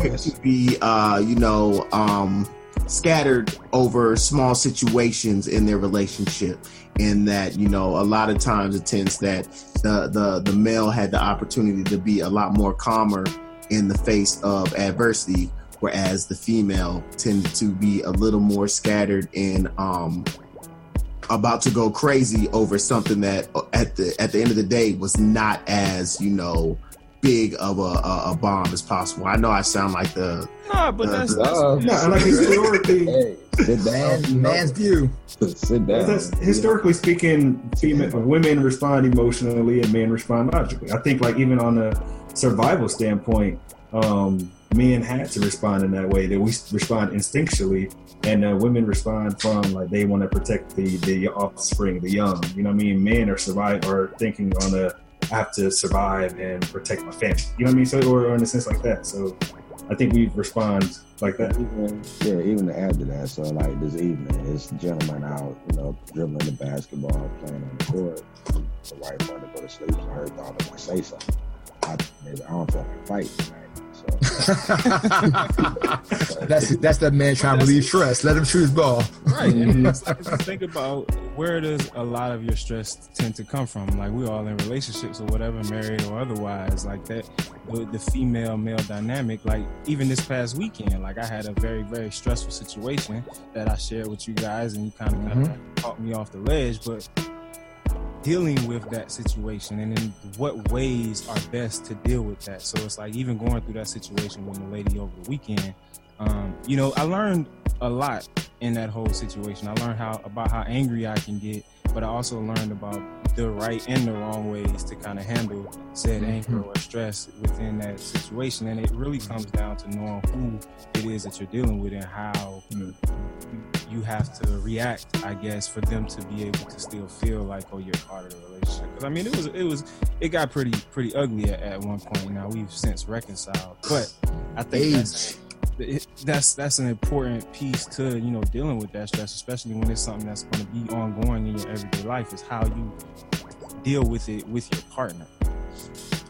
to be, uh, you know, um, scattered over small situations in their relationship. In that, you know, a lot of times it tends that the the the male had the opportunity to be a lot more calmer in the face of adversity, whereas the female tended to be a little more scattered and um about to go crazy over something that at the at the end of the day was not as you know big of a, a, a bomb as possible. I know I sound like the nah, but that's, that's Uh, No, like historically, <laughs> Hey, sit down. Man, man's view. Sit down. that's, historically speaking, female women respond emotionally and men respond logically. I think, like even on a survival standpoint, um, men had to respond in that way. That we respond instinctually, and uh, women respond from like they want to protect the the offspring, the young. You know what I mean? Men are survive are thinking on a I have to survive and protect my family. You know what I mean? So or, in a sense like that. So I think we respond like that. Even, yeah, even to add to that, so like this evening, this gentleman out, you know, dribbling the basketball, playing on the court. The wife wanted to go to sleep, so her thought was to say something. I, I don't feel like fighting. <laughs> that's that's that man trying to relieve stress. Let him shoot his ball. Right. And <laughs> it's like, think about where does a lot of your stress tend to come from? Like we all in relationships or whatever, married or otherwise, like that the, the female male dynamic. Like even this past weekend, like I had a very, very stressful situation that I shared with you guys and you kind of mm-hmm. kind of caught me off the ledge, but dealing with that situation and in what ways are best to deal with that. So it's like even going through that situation with the lady over the weekend, um, you know, I learned a lot in that whole situation. I learned how about how angry I can get, but I also learned about the right and the wrong ways to kind of handle said mm-hmm. anger or stress within that situation. And it really comes down to knowing who it is that you're dealing with and how you, you have to react, I guess, for them to be able to still feel like, oh, you're part of the relationship. Because I mean, it was it was it got pretty pretty ugly at, at one point. Now we've since reconciled, but I think that's it- that's that's an important piece to you know dealing with that stress, especially when it's something that's going to be ongoing in your everyday life. Is how you deal with it with your partner.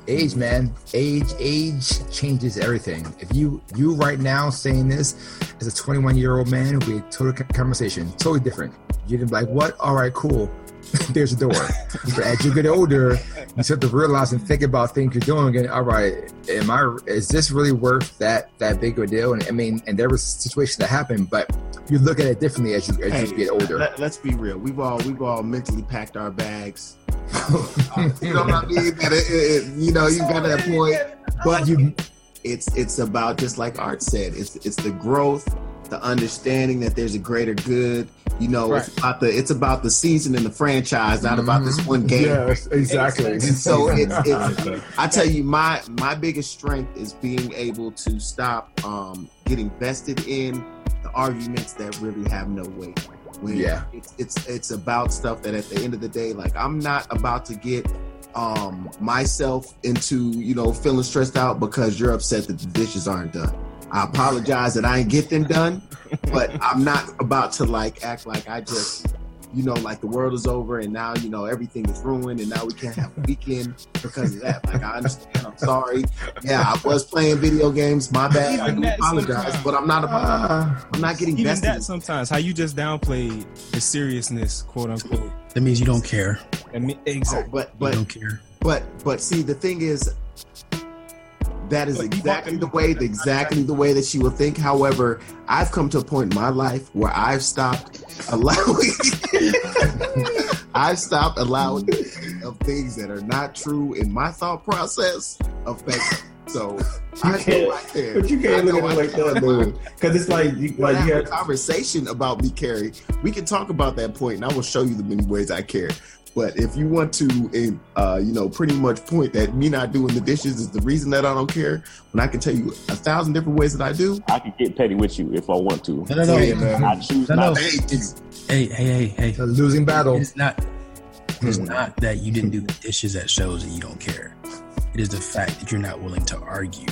age man age age changes everything if you you right now saying this as a 21 year old man we total conversation totally different you can be like what all right cool <laughs> there's a door as you get older you start to realize and think about things you're doing and all right am i is this really worth that that big of a deal and i mean and there was situations that happened but you look at it differently as you as you get older Let, us be real. We've all we've all mentally packed our bags. <laughs> you know what I mean? It- it- it- you know, you got that point, but you, it's it's about just like Art said. It's it's the growth, the understanding that there's a greater good. You know, it's about the it's about the season and the franchise, not about this one game. yes exactly And so it's, it's <laughs> I tell you, my my biggest strength is being able to stop um, getting vested in the arguments that really have no weight. When Yeah. it's it's it's about stuff that at the end of the day, like I'm not about to get um myself into you know feeling stressed out because you're upset that the dishes aren't done. I apologize that I ain't get them done, but I'm not about to like act like I just you know, like the world is over and now, you know, everything is ruined and now we can't have a weekend because of that. Like, I understand. I'm sorry. Yeah, I was playing video games. My bad. I do apologize, sometimes. but I'm not about, I'm not getting Even vested. that sometimes, how you just downplay the seriousness, quote unquote. That means you don't care. I mean, Oh, exactly. but, You but, don't care. but, but see, the thing is, that is exactly the way, exactly the way that she will think. However, I've come to a point in my life where I've stopped allowing, <laughs> I've stopped allowing of things that are not true in my thought process affect. So I can't- can. But you can't look at it like that, dude. Because it's like, you, Like like you have a conversation about me, Carrie. We can talk about that point, and I will show you the many ways I care. But if you want to, uh, you know, pretty much point that me not doing the dishes is the reason that I don't care, when I can tell you a thousand different ways that I do. I can get petty with you if I want to. No, no, no. Yeah, man. I choose No, no. not to. Thank. Hey, hey, hey, hey. It's losing battle It's not. It's Hmm. not that you didn't do the dishes that shows that you don't care. It is the fact that you're not willing to argue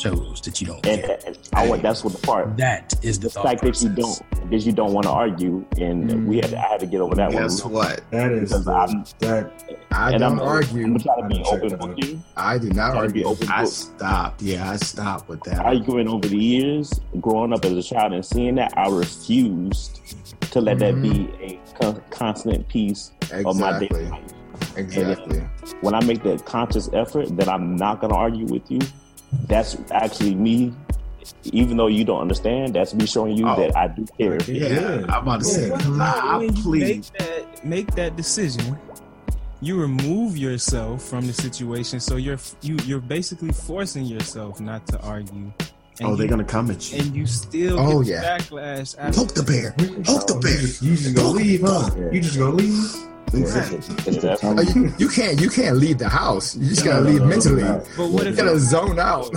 shows that you don't And, care. and I want that's what the part. That is the, The thought fact that you don't, that you don't want to argue, and mm. we had, I had to get over that Guess one. what? that is I'm- that i and don't I'm, argue I'm trying to be open with you. i do not Trying be argue open I book. stopped. Yeah, I stopped with that. arguing over the years, growing up as a child and seeing that, I refused to let that mm-hmm. be a con- constant piece of my daily life. exactly When I make that conscious effort that I'm not going to argue with you, that's actually me. Even though you don't understand, that's me showing you Oh. that I do care. yeah, I'm about to say, Yeah. I, when you plead. make that make that decision, you remove yourself from the situation. So you're you you're basically forcing yourself not to argue. And Oh, they're you, gonna come at you. and you still Oh, get yeah. backlash. After Poke the bear. Poke the bear. you just gonna leave, huh? Yeah. You just gonna leave? Tough- you, you can't you can't leave the house you just gotta No, no, leave no, no, mentally no. But what if you if gotta zone out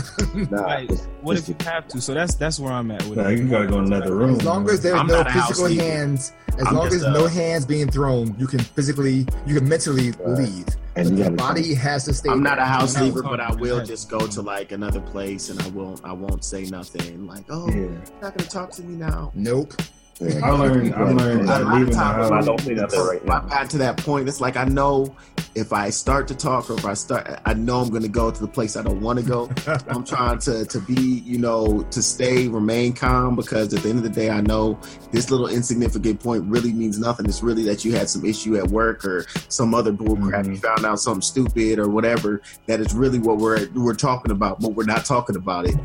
nah, like, what if you have to? So that's that's where I'm at with Nah, you gotta go in another room. as long as there's I'm no not a house physical hands as I'm long just as no hands being thrown you can physically you can mentally leave and you the gotta body has to stay I'm not a there. house leaver, but I will no. just go to like another place and I won't I won't say nothing. Like, oh, Yeah. you're not gonna talk to me now. nope I learned. I learned A that lot of times. I don't say nothing right I now. got to that point. It's like I know if I start to talk or if I start, I know I'm going to go to the place I don't want to go. <laughs> I'm trying to to be, you know, to stay, remain calm because at the end of the day, I know this little insignificant point really means nothing. It's really that you had some issue at work or some other bull crap. You mm-hmm. found out something stupid or whatever. That is really what we're we're talking about, but we're not talking about it.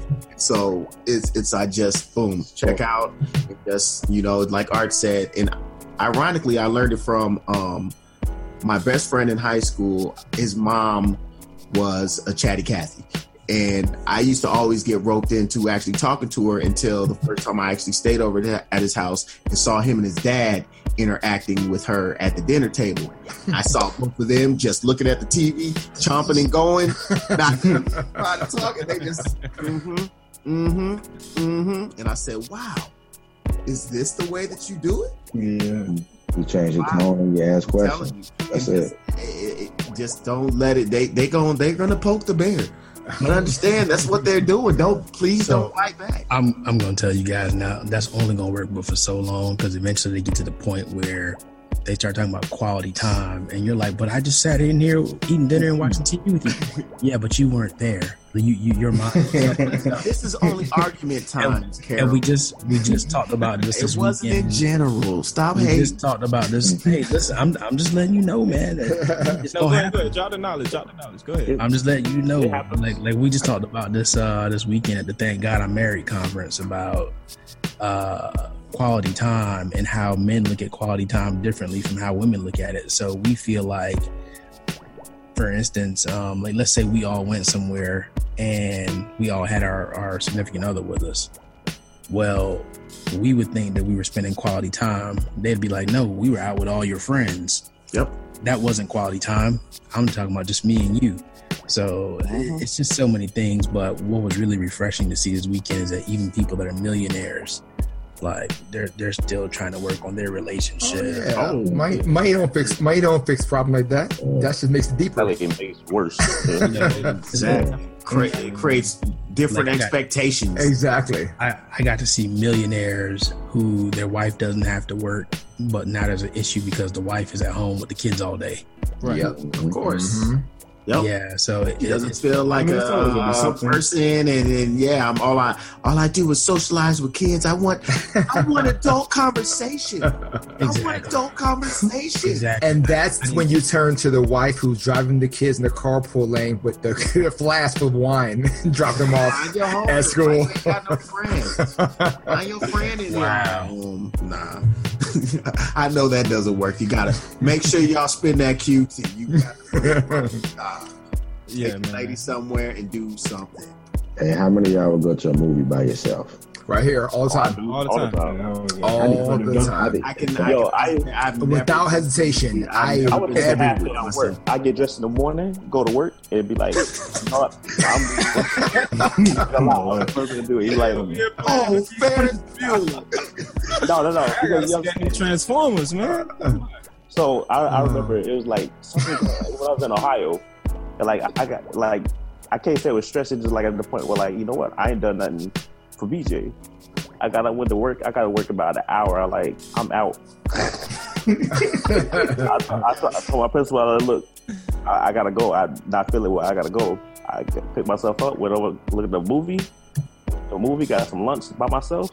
So it's it's I just boom check out, just you know, like Art said, and ironically, I learned it from um my best friend in high school, his mom was a chatty Cathy. And I used to always get roped into actually talking to her until the first time I actually stayed over at his house and saw him and his dad interacting with her at the dinner table. I saw both of them just looking at the TV, chomping and going, not trying to talk, and they just, mm-hmm, mm-hmm, mm-hmm. And I said, wow, is this the way that you do it? Yeah. You change your Wow. tone and you ask questions. you. That's it. Just, it- it- just don't let it. They they going they're gonna poke the bear. But understand that's what they're doing. Don't please So- don't fight back. I'm I'm gonna tell you guys now. That's only gonna work, but for so long because eventually they get to the point where they start talking about quality time, and you're like, "But I just sat in here eating dinner and watching TV with you." yeah, but you weren't there. You, you your mind. <laughs> This is only <laughs> argument times, Carol. and we just we just talked about this it this wasn't in general. Stop we hating. just talked about this. Hey, listen, I'm I'm just letting you know, man. that It's No, gonna go ahead, happen. go ahead. Drop the knowledge. Drop the knowledge. Go ahead. I'm just letting you know, like like we just talked about this uh this weekend at the Thank God I'm Married conference about uh quality time and how men look at quality time differently from how women look at it. So we feel like, for instance, um, like let's say we all went somewhere and we all had our our significant other with us. Well, we would think that we were spending quality time. They'd be like, "No, we were out with all your friends." Yep. That wasn't quality time. I'm talking about just me and you. So it- it's just so many things. But what was really refreshing to see this weekend is that even people that are millionaires, like they're they're still trying to work on their relationship. Yeah, Oh. money, money don't fix money don't fix problem like that. That just makes it deeper. Probably it makes worse. <laughs> You know, Exactly. Cre- it creates different Like that. expectations. Exactly. I, I got to see millionaires who their wife doesn't have to work, but now there's an issue because the wife is at home with the kids all day. Right. Yep, of course. Mhm. Yep. Yeah, so it, He doesn't it's- feel like I mean, a, it's always gonna be a person, and then yeah, I'm all I all I do is socialize with kids. I want I want <laughs> adult conversation. I want adult conversation. exactly. And that's when you turn to the wife who's driving the kids in the carpool lane with the, <laughs> the flask of wine, <laughs> and drop them off. Home. At school. Ain't got no friends. Mind your friend in Wow. Um, nah. I know that doesn't work. You gotta make sure y'all spend that QT. You gotta. <laughs> Yeah, take the lady somewhere and do something. Hey, how many of y'all would go to a movie by yourself? right here, all the oh, time. All the time. All the I time. did- I can. Yo, I, I- can, I've Without never- hesitation, I, I've I would never take a half been day with off work. I get dressed in the morning, go to work, and be like, you know what? I'm, I'm not going to do it. He's like, no, Oh, Ferris Bueller. no, no. I gotta Because, see yo, that new Transformers, man. So I, I mm. remember it was like something <laughs> when I was in Ohio, and like I got like I can't say it was stressing, just like at the point where like you know what I ain't done nothing for BJ. I got I went to work. I got to work about an hour. I like I'm out. <laughs> I, I, I told my principal, I, look, I, I gotta go. I not feeling well. I gotta go. I picked myself up, went over, looked at the movie. The movie got some lunch by myself.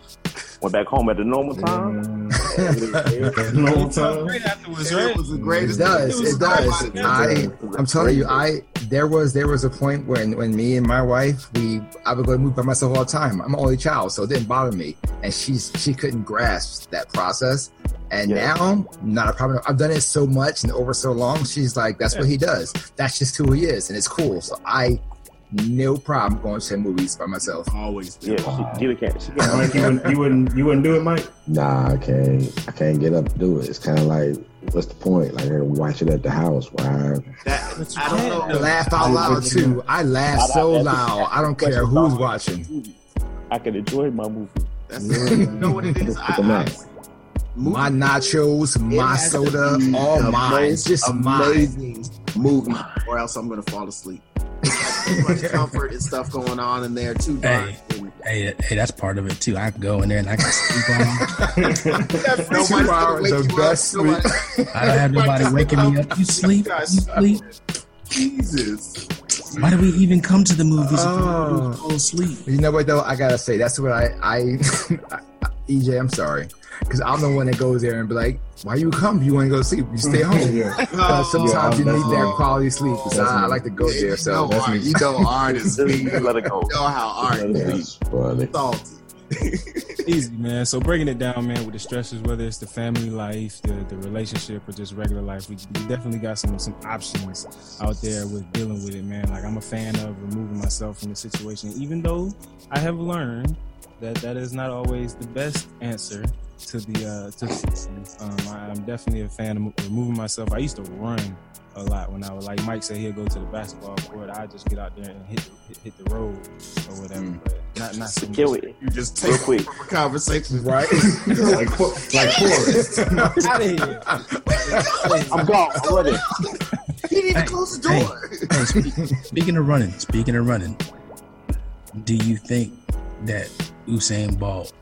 Went back home at the normal time. <laughs> Long time. Great afterwards, It right? was the It greatest. does. was It does. nobody- I, I'm telling you, I there was there was a point when when me and my wife we I would go to move by myself all the time. I'm an only child, so it didn't bother me, and she's she couldn't grasp that process. And Yeah. now, not a problem. I've done it so much and over so long. She's like, that's what he does. That's just who he is, and it's cool. So I, no problem going to movies by myself. Always. Yeah, she, Gita can't. She can't. Mike, you wouldn't, you wouldn't, you wouldn't do it, Mike. Nah, I can't. I can't get up to do it. It's kind of like, what's the point? Like, I watch it at the house. Why? That, I don't know. laugh out loud too. I laugh so loud. I don't care who's watching. I can enjoy my movie. That's, <laughs> you know what it is. I, I, My nachos, my soda, all mine. It's most just mine. amazing movie, or else I'm gonna fall asleep. <laughs> It's like too much <laughs> comfort and stuff going on in there too dark. Hey. Hey, hey, that's part of it too. I can go in there and I can sleep on. Nobody's <laughs> Two hours, wake the best sleep. I don't have nobody waking me up. You sleep? <laughs> You sleep? Jesus. Why do we even come to the movies if Oh. we fall asleep? You know what though? I gotta say that's what I I, EJ. I'm sorry because I'm the one that goes there and be like, "Why you come? You want to go sleep? You stay <laughs> home." yeah. Uh, sometimes you that's need that quality sleep. So I, I like to go there. So you So know, that's art, <laughs> me. you know artists Just be let it go. you know how art Yeah, be funny. salty. <laughs> Easy, man. So breaking it down, man, with the stresses, whether it's the family life, the, the relationship, or just regular life, we, we definitely got some some options out there with dealing with it, man. Like I'm a fan of removing myself from the situation, even though I have learned that that is not always the best answer to the uh to the, um I, I'm definitely a fan of moving myself. I used to run a lot when I was like Mike said he'll go to the basketball court. I just get out there and hit hit, hit the road or whatever. Mm. But not not so Kill much. it You just real take quick. a <laughs> conversation. right. <laughs> like for- like Forrest. <laughs> Out of here. I'm gone. I'm ready. He didn't even Hey, close the hey. door. Hey, speak, speaking of running, speaking of running, do you think that Usain Bolt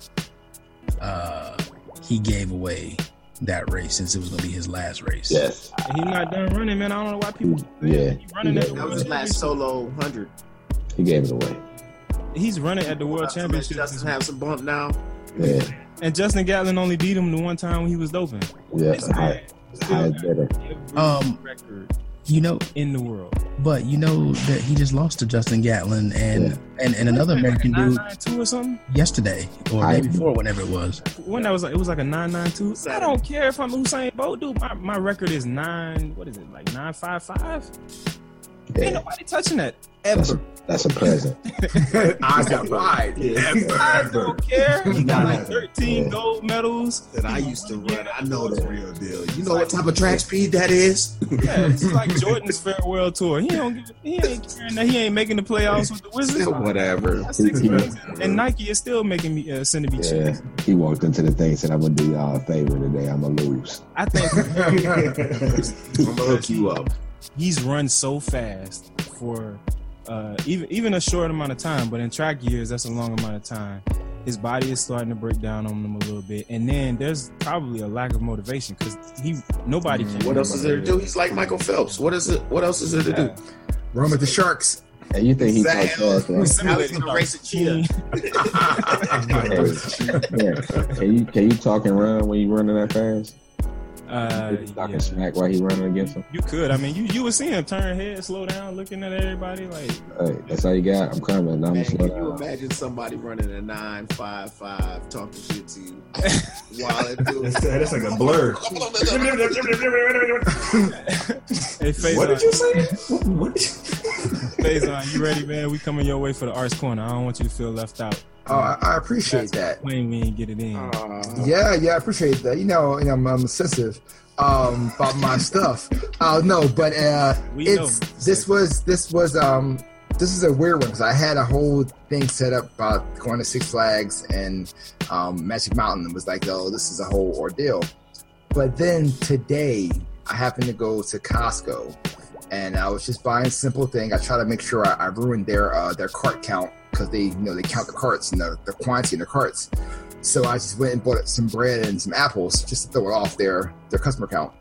uh, he gave away that race since it was going to be his last race? Yes. He's not done running, man. I don't know why people. Yeah. He running Yeah. at That was his last solo hundred. He gave it away. He's running at the World Justin Championship, have some bump now. Yeah. and Justin Gatlin only beat him the one time when he was doping. Yeah. High, still high got better. Um, record You know, in the world. but you know that he just lost to Justin Gatlin and Yeah. and, and another American dude nine nine two or something. yesterday or I- day before, whenever it was. When that was like, it was like a nine nine two. I don't care if I'm Usain Bolt, dude. My, my record is nine. What is it like nine five five? Ain't nobody touching that That's ever. a, that's a present. <laughs> Eyes got wide. I don't care. He got like 13 Yeah. gold medals. That I used to run. I know the real deal. You know what type of track speed that is? Yeah, <laughs> it's like Jordan's farewell tour. He don't give, he ain't caring that he ain't making the playoffs with the Wizards. Still whatever. That's six He- he- rings. and Nike is still making me uh, sending me Yeah. checks. He walked into the thing and said, I'm going to do y'all a favor today. I'm going to lose. I think <laughs> I'm gonna hook you up. He's run so fast for uh, even even a short amount of time, but in track years, that's a long amount of time. His body is starting to break down on him a little bit, and then there's probably a lack of motivation because he nobody can. What else is there to do? He's like Michael Phelps. What is it? What else is there to do? Run with the sharks. And you think he Zach talked fast, right? Alex gonna race a cheetah. <laughs> Hey, can you can you talk and run when you're running that fast? Uh, yeah. smack while he running against him. You could. I mean, you you would see him turn head, slow down, looking at everybody like. Hey, that's all you got. I'm coming. I'm Man, gonna slow can you imagine somebody running a nine five five talking shit to you <laughs> while it <laughs> That's, that's like a blur. <laughs> Hey, Faison, what did you say? What, what did you Faison, you ready, man? We coming your way for the arts corner. I don't want you to feel left out. Oh, I, I appreciate that. Plain we ain't get it in. Uh, Yeah, yeah, I appreciate that. You know, you know I'm, I'm sensitive um, about my <laughs> stuff. Uh, no, but uh, We it's know. this was this was um this is a weird one because I had a whole thing set up about going to Six Flags and um, Magic Mountain. It was like, oh, this is a whole ordeal. But then today, I happened to go to Costco, and I was just buying a simple thing. I try to make sure I, I ruined their uh, their cart count because they you know they count the carts and the, the quantity in the carts. So I just went and bought some bread and some apples just to throw it off their their customer count.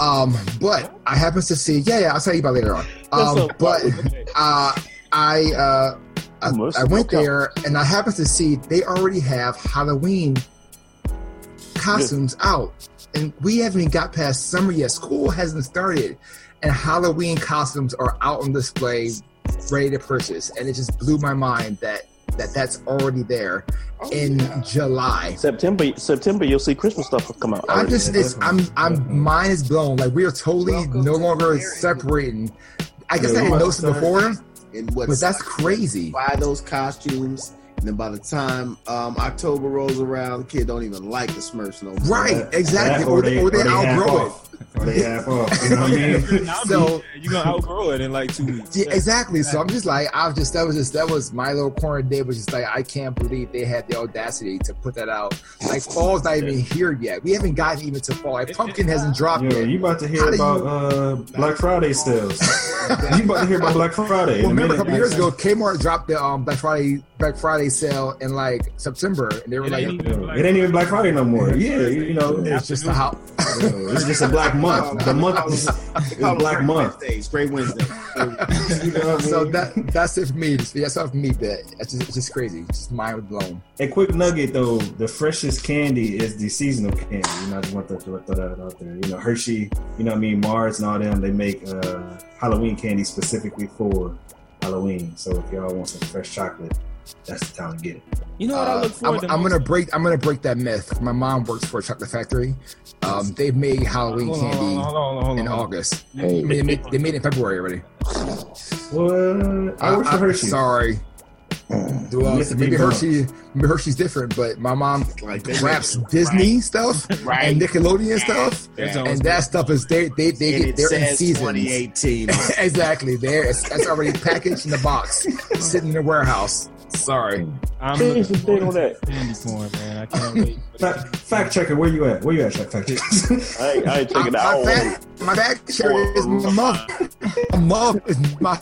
Um, but I happen to see, yeah, yeah, I'll tell you about later on. Um, but <laughs> uh, I uh, I, I went there and I happen to see they already have Halloween costumes out, and we haven't even got past summer yet. School hasn't started, and Halloween costumes are out on display, ready to purchase, and it just blew my mind that that that's already there oh, in yeah. July. September, September, you'll see Christmas stuff come out. I'm just, it's, I'm, I'm, mine is blown. Like we are totally Welcome no to longer America. separating. I guess Yeah, I we didn't must notice it start- before, and what's but that's crazy. buy those costumes, and then by the time um, October rolls around, the kid don't even like the Smurfs no more. Right, exactly. That Or they, or they half outgrow it. Off. They half off. You know what I mean? <laughs> So- you're gonna outgrow it in like two weeks. Yeah, exactly. So I'm just like, I was just that was just that was my little corner day was just like I can't believe they had the audacity to put that out. Like fall's not even here yet. We haven't gotten even to fall. Like pumpkin hasn't dropped Yo, yet. you about to hear How about you- uh, Black Friday sales. you about to hear about Black Friday. Well, a remember a couple years man. ago, Kmart dropped the um, Black Friday Black Friday sale in like September, and they were It like, ain't even It ain't even Black Friday no more. Yeah, you know, it's just a how. <laughs> <laughs> it's just a black month. The month is it's Black Month. Wednesday, straight Wednesday. <laughs> You know what I So mean? that that's it for me. That's all for me. That it's just, just crazy. Just mind blown. A quick nugget though, the freshest candy is the seasonal candy. You know, I just want to throw, throw that out there. You know, Hershey, you know what I mean, Mars and all them, they make uh, Halloween candy specifically for Halloween. So if y'all want some fresh chocolate, that's the time to get it. You know what I Uh, look I'm, forward to? I'm gonna break. I'm gonna break that myth. My mom works for a chocolate factory. Um, they've made Halloween Hold candy on, hold on, hold on, in. August. Hey, They made, they made it in February already. What? I work for I'm Hershey. Sorry. Well, Mississippi maybe Hershey, maybe Hershey's different, but my mom Like wraps raps make- Disney stuff Right. and Nickelodeon stuff, Yeah. and that stuff is they they they And get it they're in season. 2018. <laughs> exactly, there it's, it's already packaged in the box, sitting in the warehouse. Sorry, I'm Change looking the date on that. candy corn, man. I can't wait. Fact, fact checker, where you at? Where you at, fact fact checker? <laughs> I ain't, I ain't checking my, out. my back, my back shirt is my mother. My mother is my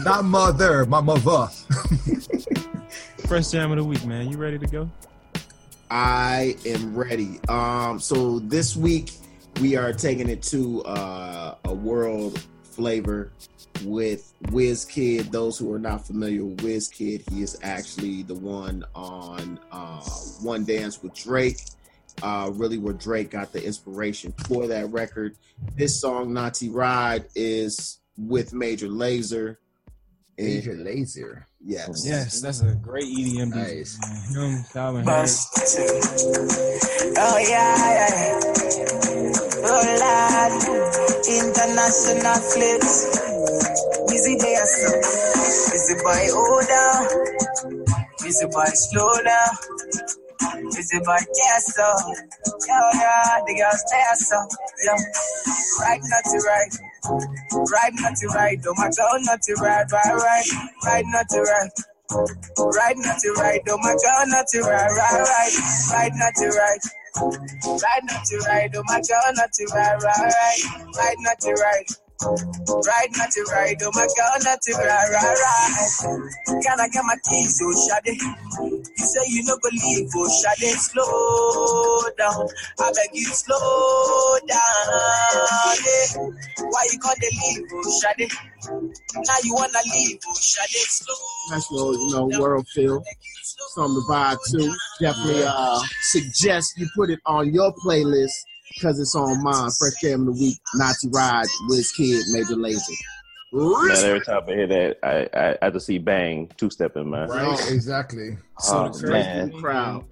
<laughs> not mother, my mother. Fresh jam of the week, man. You ready to go? I am ready. Um, so this week we are taking it to uh, a world flavor with Wizkid. Those who are not familiar with Wizkid, he is actually the one on uh, One Dance with Drake. Uh, really, where Drake got the inspiration for that record. This song, Naughty Ride, is with Major Lazer. And- Major Lazer. yes. Yes, that's a great EDM DJ. Nice. Man. Him, Calvin Harris. Oh yeah, yeah. Oh lad, international flips. Busy there, so busy hold down. Busy boy, slow down. Busy yes, so. Yeah, yeah, the girls there, so. Yeah. Right, not to right. Right, not to right. Oh, Don't matter how not to right, right, right. Right, not to right. Right, not to right. Oh, Don't matter how not to right, right, right. Right, not to right. Right, not to right. oh my how not to right, right, right. Right, not to right. Right, not to right. oh my how not to right, right, right. Can I get my keys, oh shawty? You say you no go leave, oh shawty. Slow down. I beg you, slow down. Yeah. Why you gonna leave, oh shawty? Now you wanna leave, oh shawty. Slow Nice little, you know, world feel. Something to vibe to. Definitely uh suggest you put it on your playlist because it's on mine. Fresh Jam of the Week, Naughty Ride, Wizkid, Major Lazer. Man, every time I hear that, I I, I just see bang two stepping, man. Right, exactly. <laughs> So Oh, the crazy man. Crowd.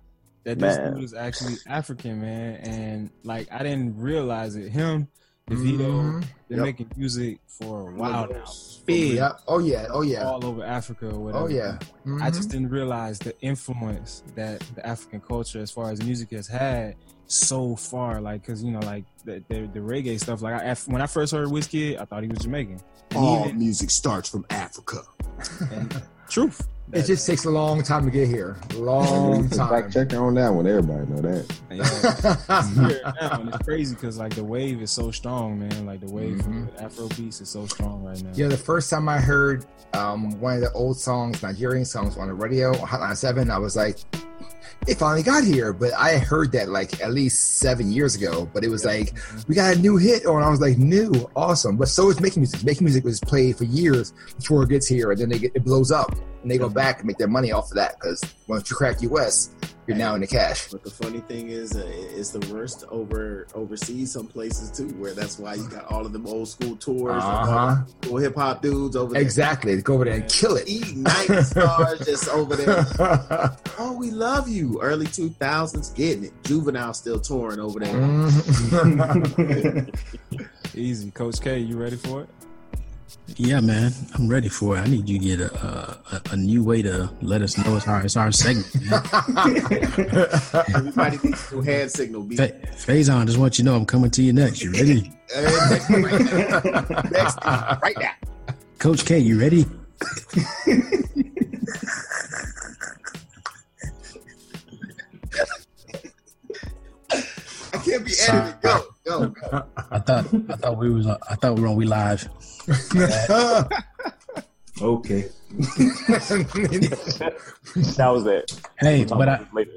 That this Man. dude is actually African, man, and like I didn't realize it. Him, Davido, Mhm. been Yep. making music for a while now, Big. Yeah. Oh yeah. Oh yeah. all over Africa or whatever. Oh yeah. I Mhm. just didn't realize the influence that the African culture, as far as music, has had so far. Like, cause you know, like the the, the reggae stuff. Like, I, when I first heard Wizkid, I thought he was Jamaican. And All even- music starts from Africa. and <laughs> truth. It just takes a long time to get here. Long <laughs> time. Fact checker on that one. Everybody know that. Yeah. here now, and it's crazy because like the wave is so strong, man. Like the wave from Mhm. the Afro beats is so strong right now. Yeah, the first time I heard um, one of the old songs, Nigerian songs on the radio, on Hotline 7, I was like, it finally got here. But I heard that like at least seven years ago. But it was like, we got a new hit. Or I was like, new, awesome. But so is making music. Making music was played for years before it gets here. And then they get, it blows up. And they go back and make their money off of that. Because once you crack US, you're now in the cash. But the funny thing is, uh, it's the worst over overseas. Some places too, where that's why you got all of them old school tours, Uh-huh. cool hip hop dudes over there. Exactly. Go over there and kill it. Eat night stars <laughs> just over there. Oh, we love you. Early 2000s, getting it. Juvenile still touring over there. Mhm. <laughs> Easy, Coach K. You ready for it? Yeah, man, I'm ready for it. I need you to get a a, a- new way to let us know it's our it's our segment. <laughs> Everybody needs to do hand signal. Be Fa- Faison, just want you to know I'm coming to you next. You ready? <laughs> Uh, next right now. Next right now. Coach K, you ready? I can't be edited. Go, go, go. I thought I thought we was on, I thought we were on we live. <laughs> Okay. <laughs> that was it. Hey, We'll but I, later.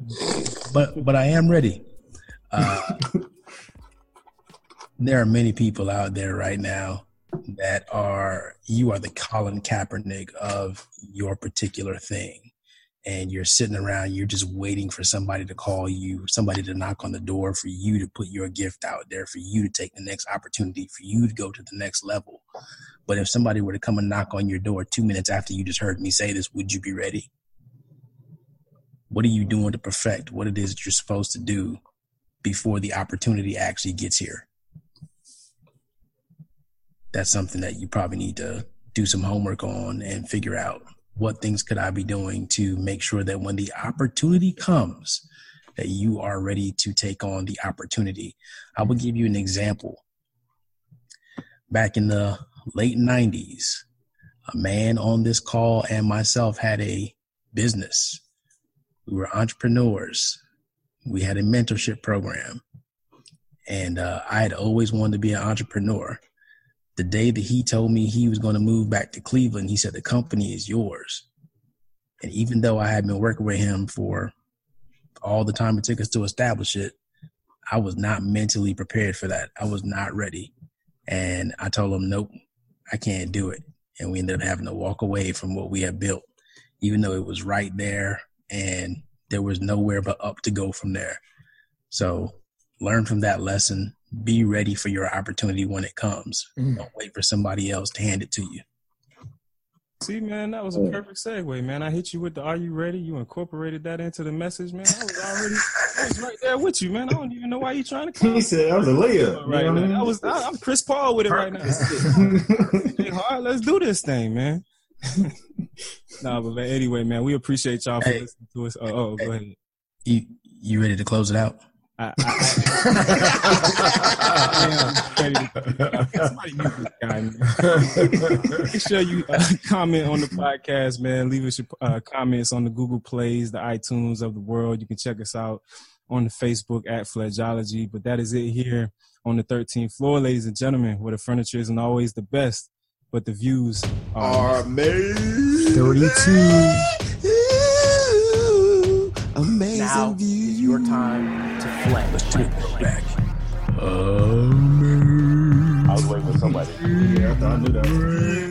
but but I am ready. Uh, <laughs> there are many people out there right now that are you are the Colin Kaepernick of your particular thing, and you're sitting around, you're just waiting for somebody to call you, somebody to knock on the door for you to put your gift out there, for you to take the next opportunity, for you to go to the next level. But if somebody were to come and knock on your door two minutes after you just heard me say this, would you be ready? What are you doing to perfect what it is that you're supposed to do before the opportunity actually gets here? That's something that you probably need to do some homework on and figure out what things could I be doing to make sure that when the opportunity comes, that you are ready to take on the opportunity. I will give you an example. Back in the late 90s, a man on this call and myself had a business. We were entrepreneurs. We had a mentorship program. And uh, I had always wanted to be an entrepreneur. The day that he told me he was going to move back to Cleveland, he said, The company is yours. And even though I had been working with him for all the time it took us to establish it, I was not mentally prepared for that. I was not ready. And I told him, Nope, I can't do it. And we ended up having to walk away from what we had built, even though it was right there and there was nowhere but up to go from there. So learn from that lesson. Be ready for your opportunity when it comes. Mm. Don't wait for somebody else to hand it to you. See, man, that was a perfect segue, man. I hit you with the "Are you ready?" You incorporated that into the message, man. I was already, I was right there with you, man. I don't even know why you trying to <laughs> come He said that was a layup. right you know now. I was. I, I'm Chris Paul with it right now. <laughs> Hey, hard, let's do this thing, man. <laughs> nah, but anyway, man, we appreciate y'all for Hey. listening to us. Oh, oh go ahead. You you ready to close it out? I, I, I, am Somebody this guy, man. Make sure you uh, comment on the podcast, man. Leave us your uh, comments on the Google Plays, the iTunes of the world. You can check us out on the Facebook at Fledgeology. But that is it here on the 13th floor, ladies and gentlemen, where the furniture isn't always the best, but the views are. Are made 32. Ooh, amazing Now view. is your time to. Let's take it back. I was waiting for somebody. Yeah, I thought I knew that.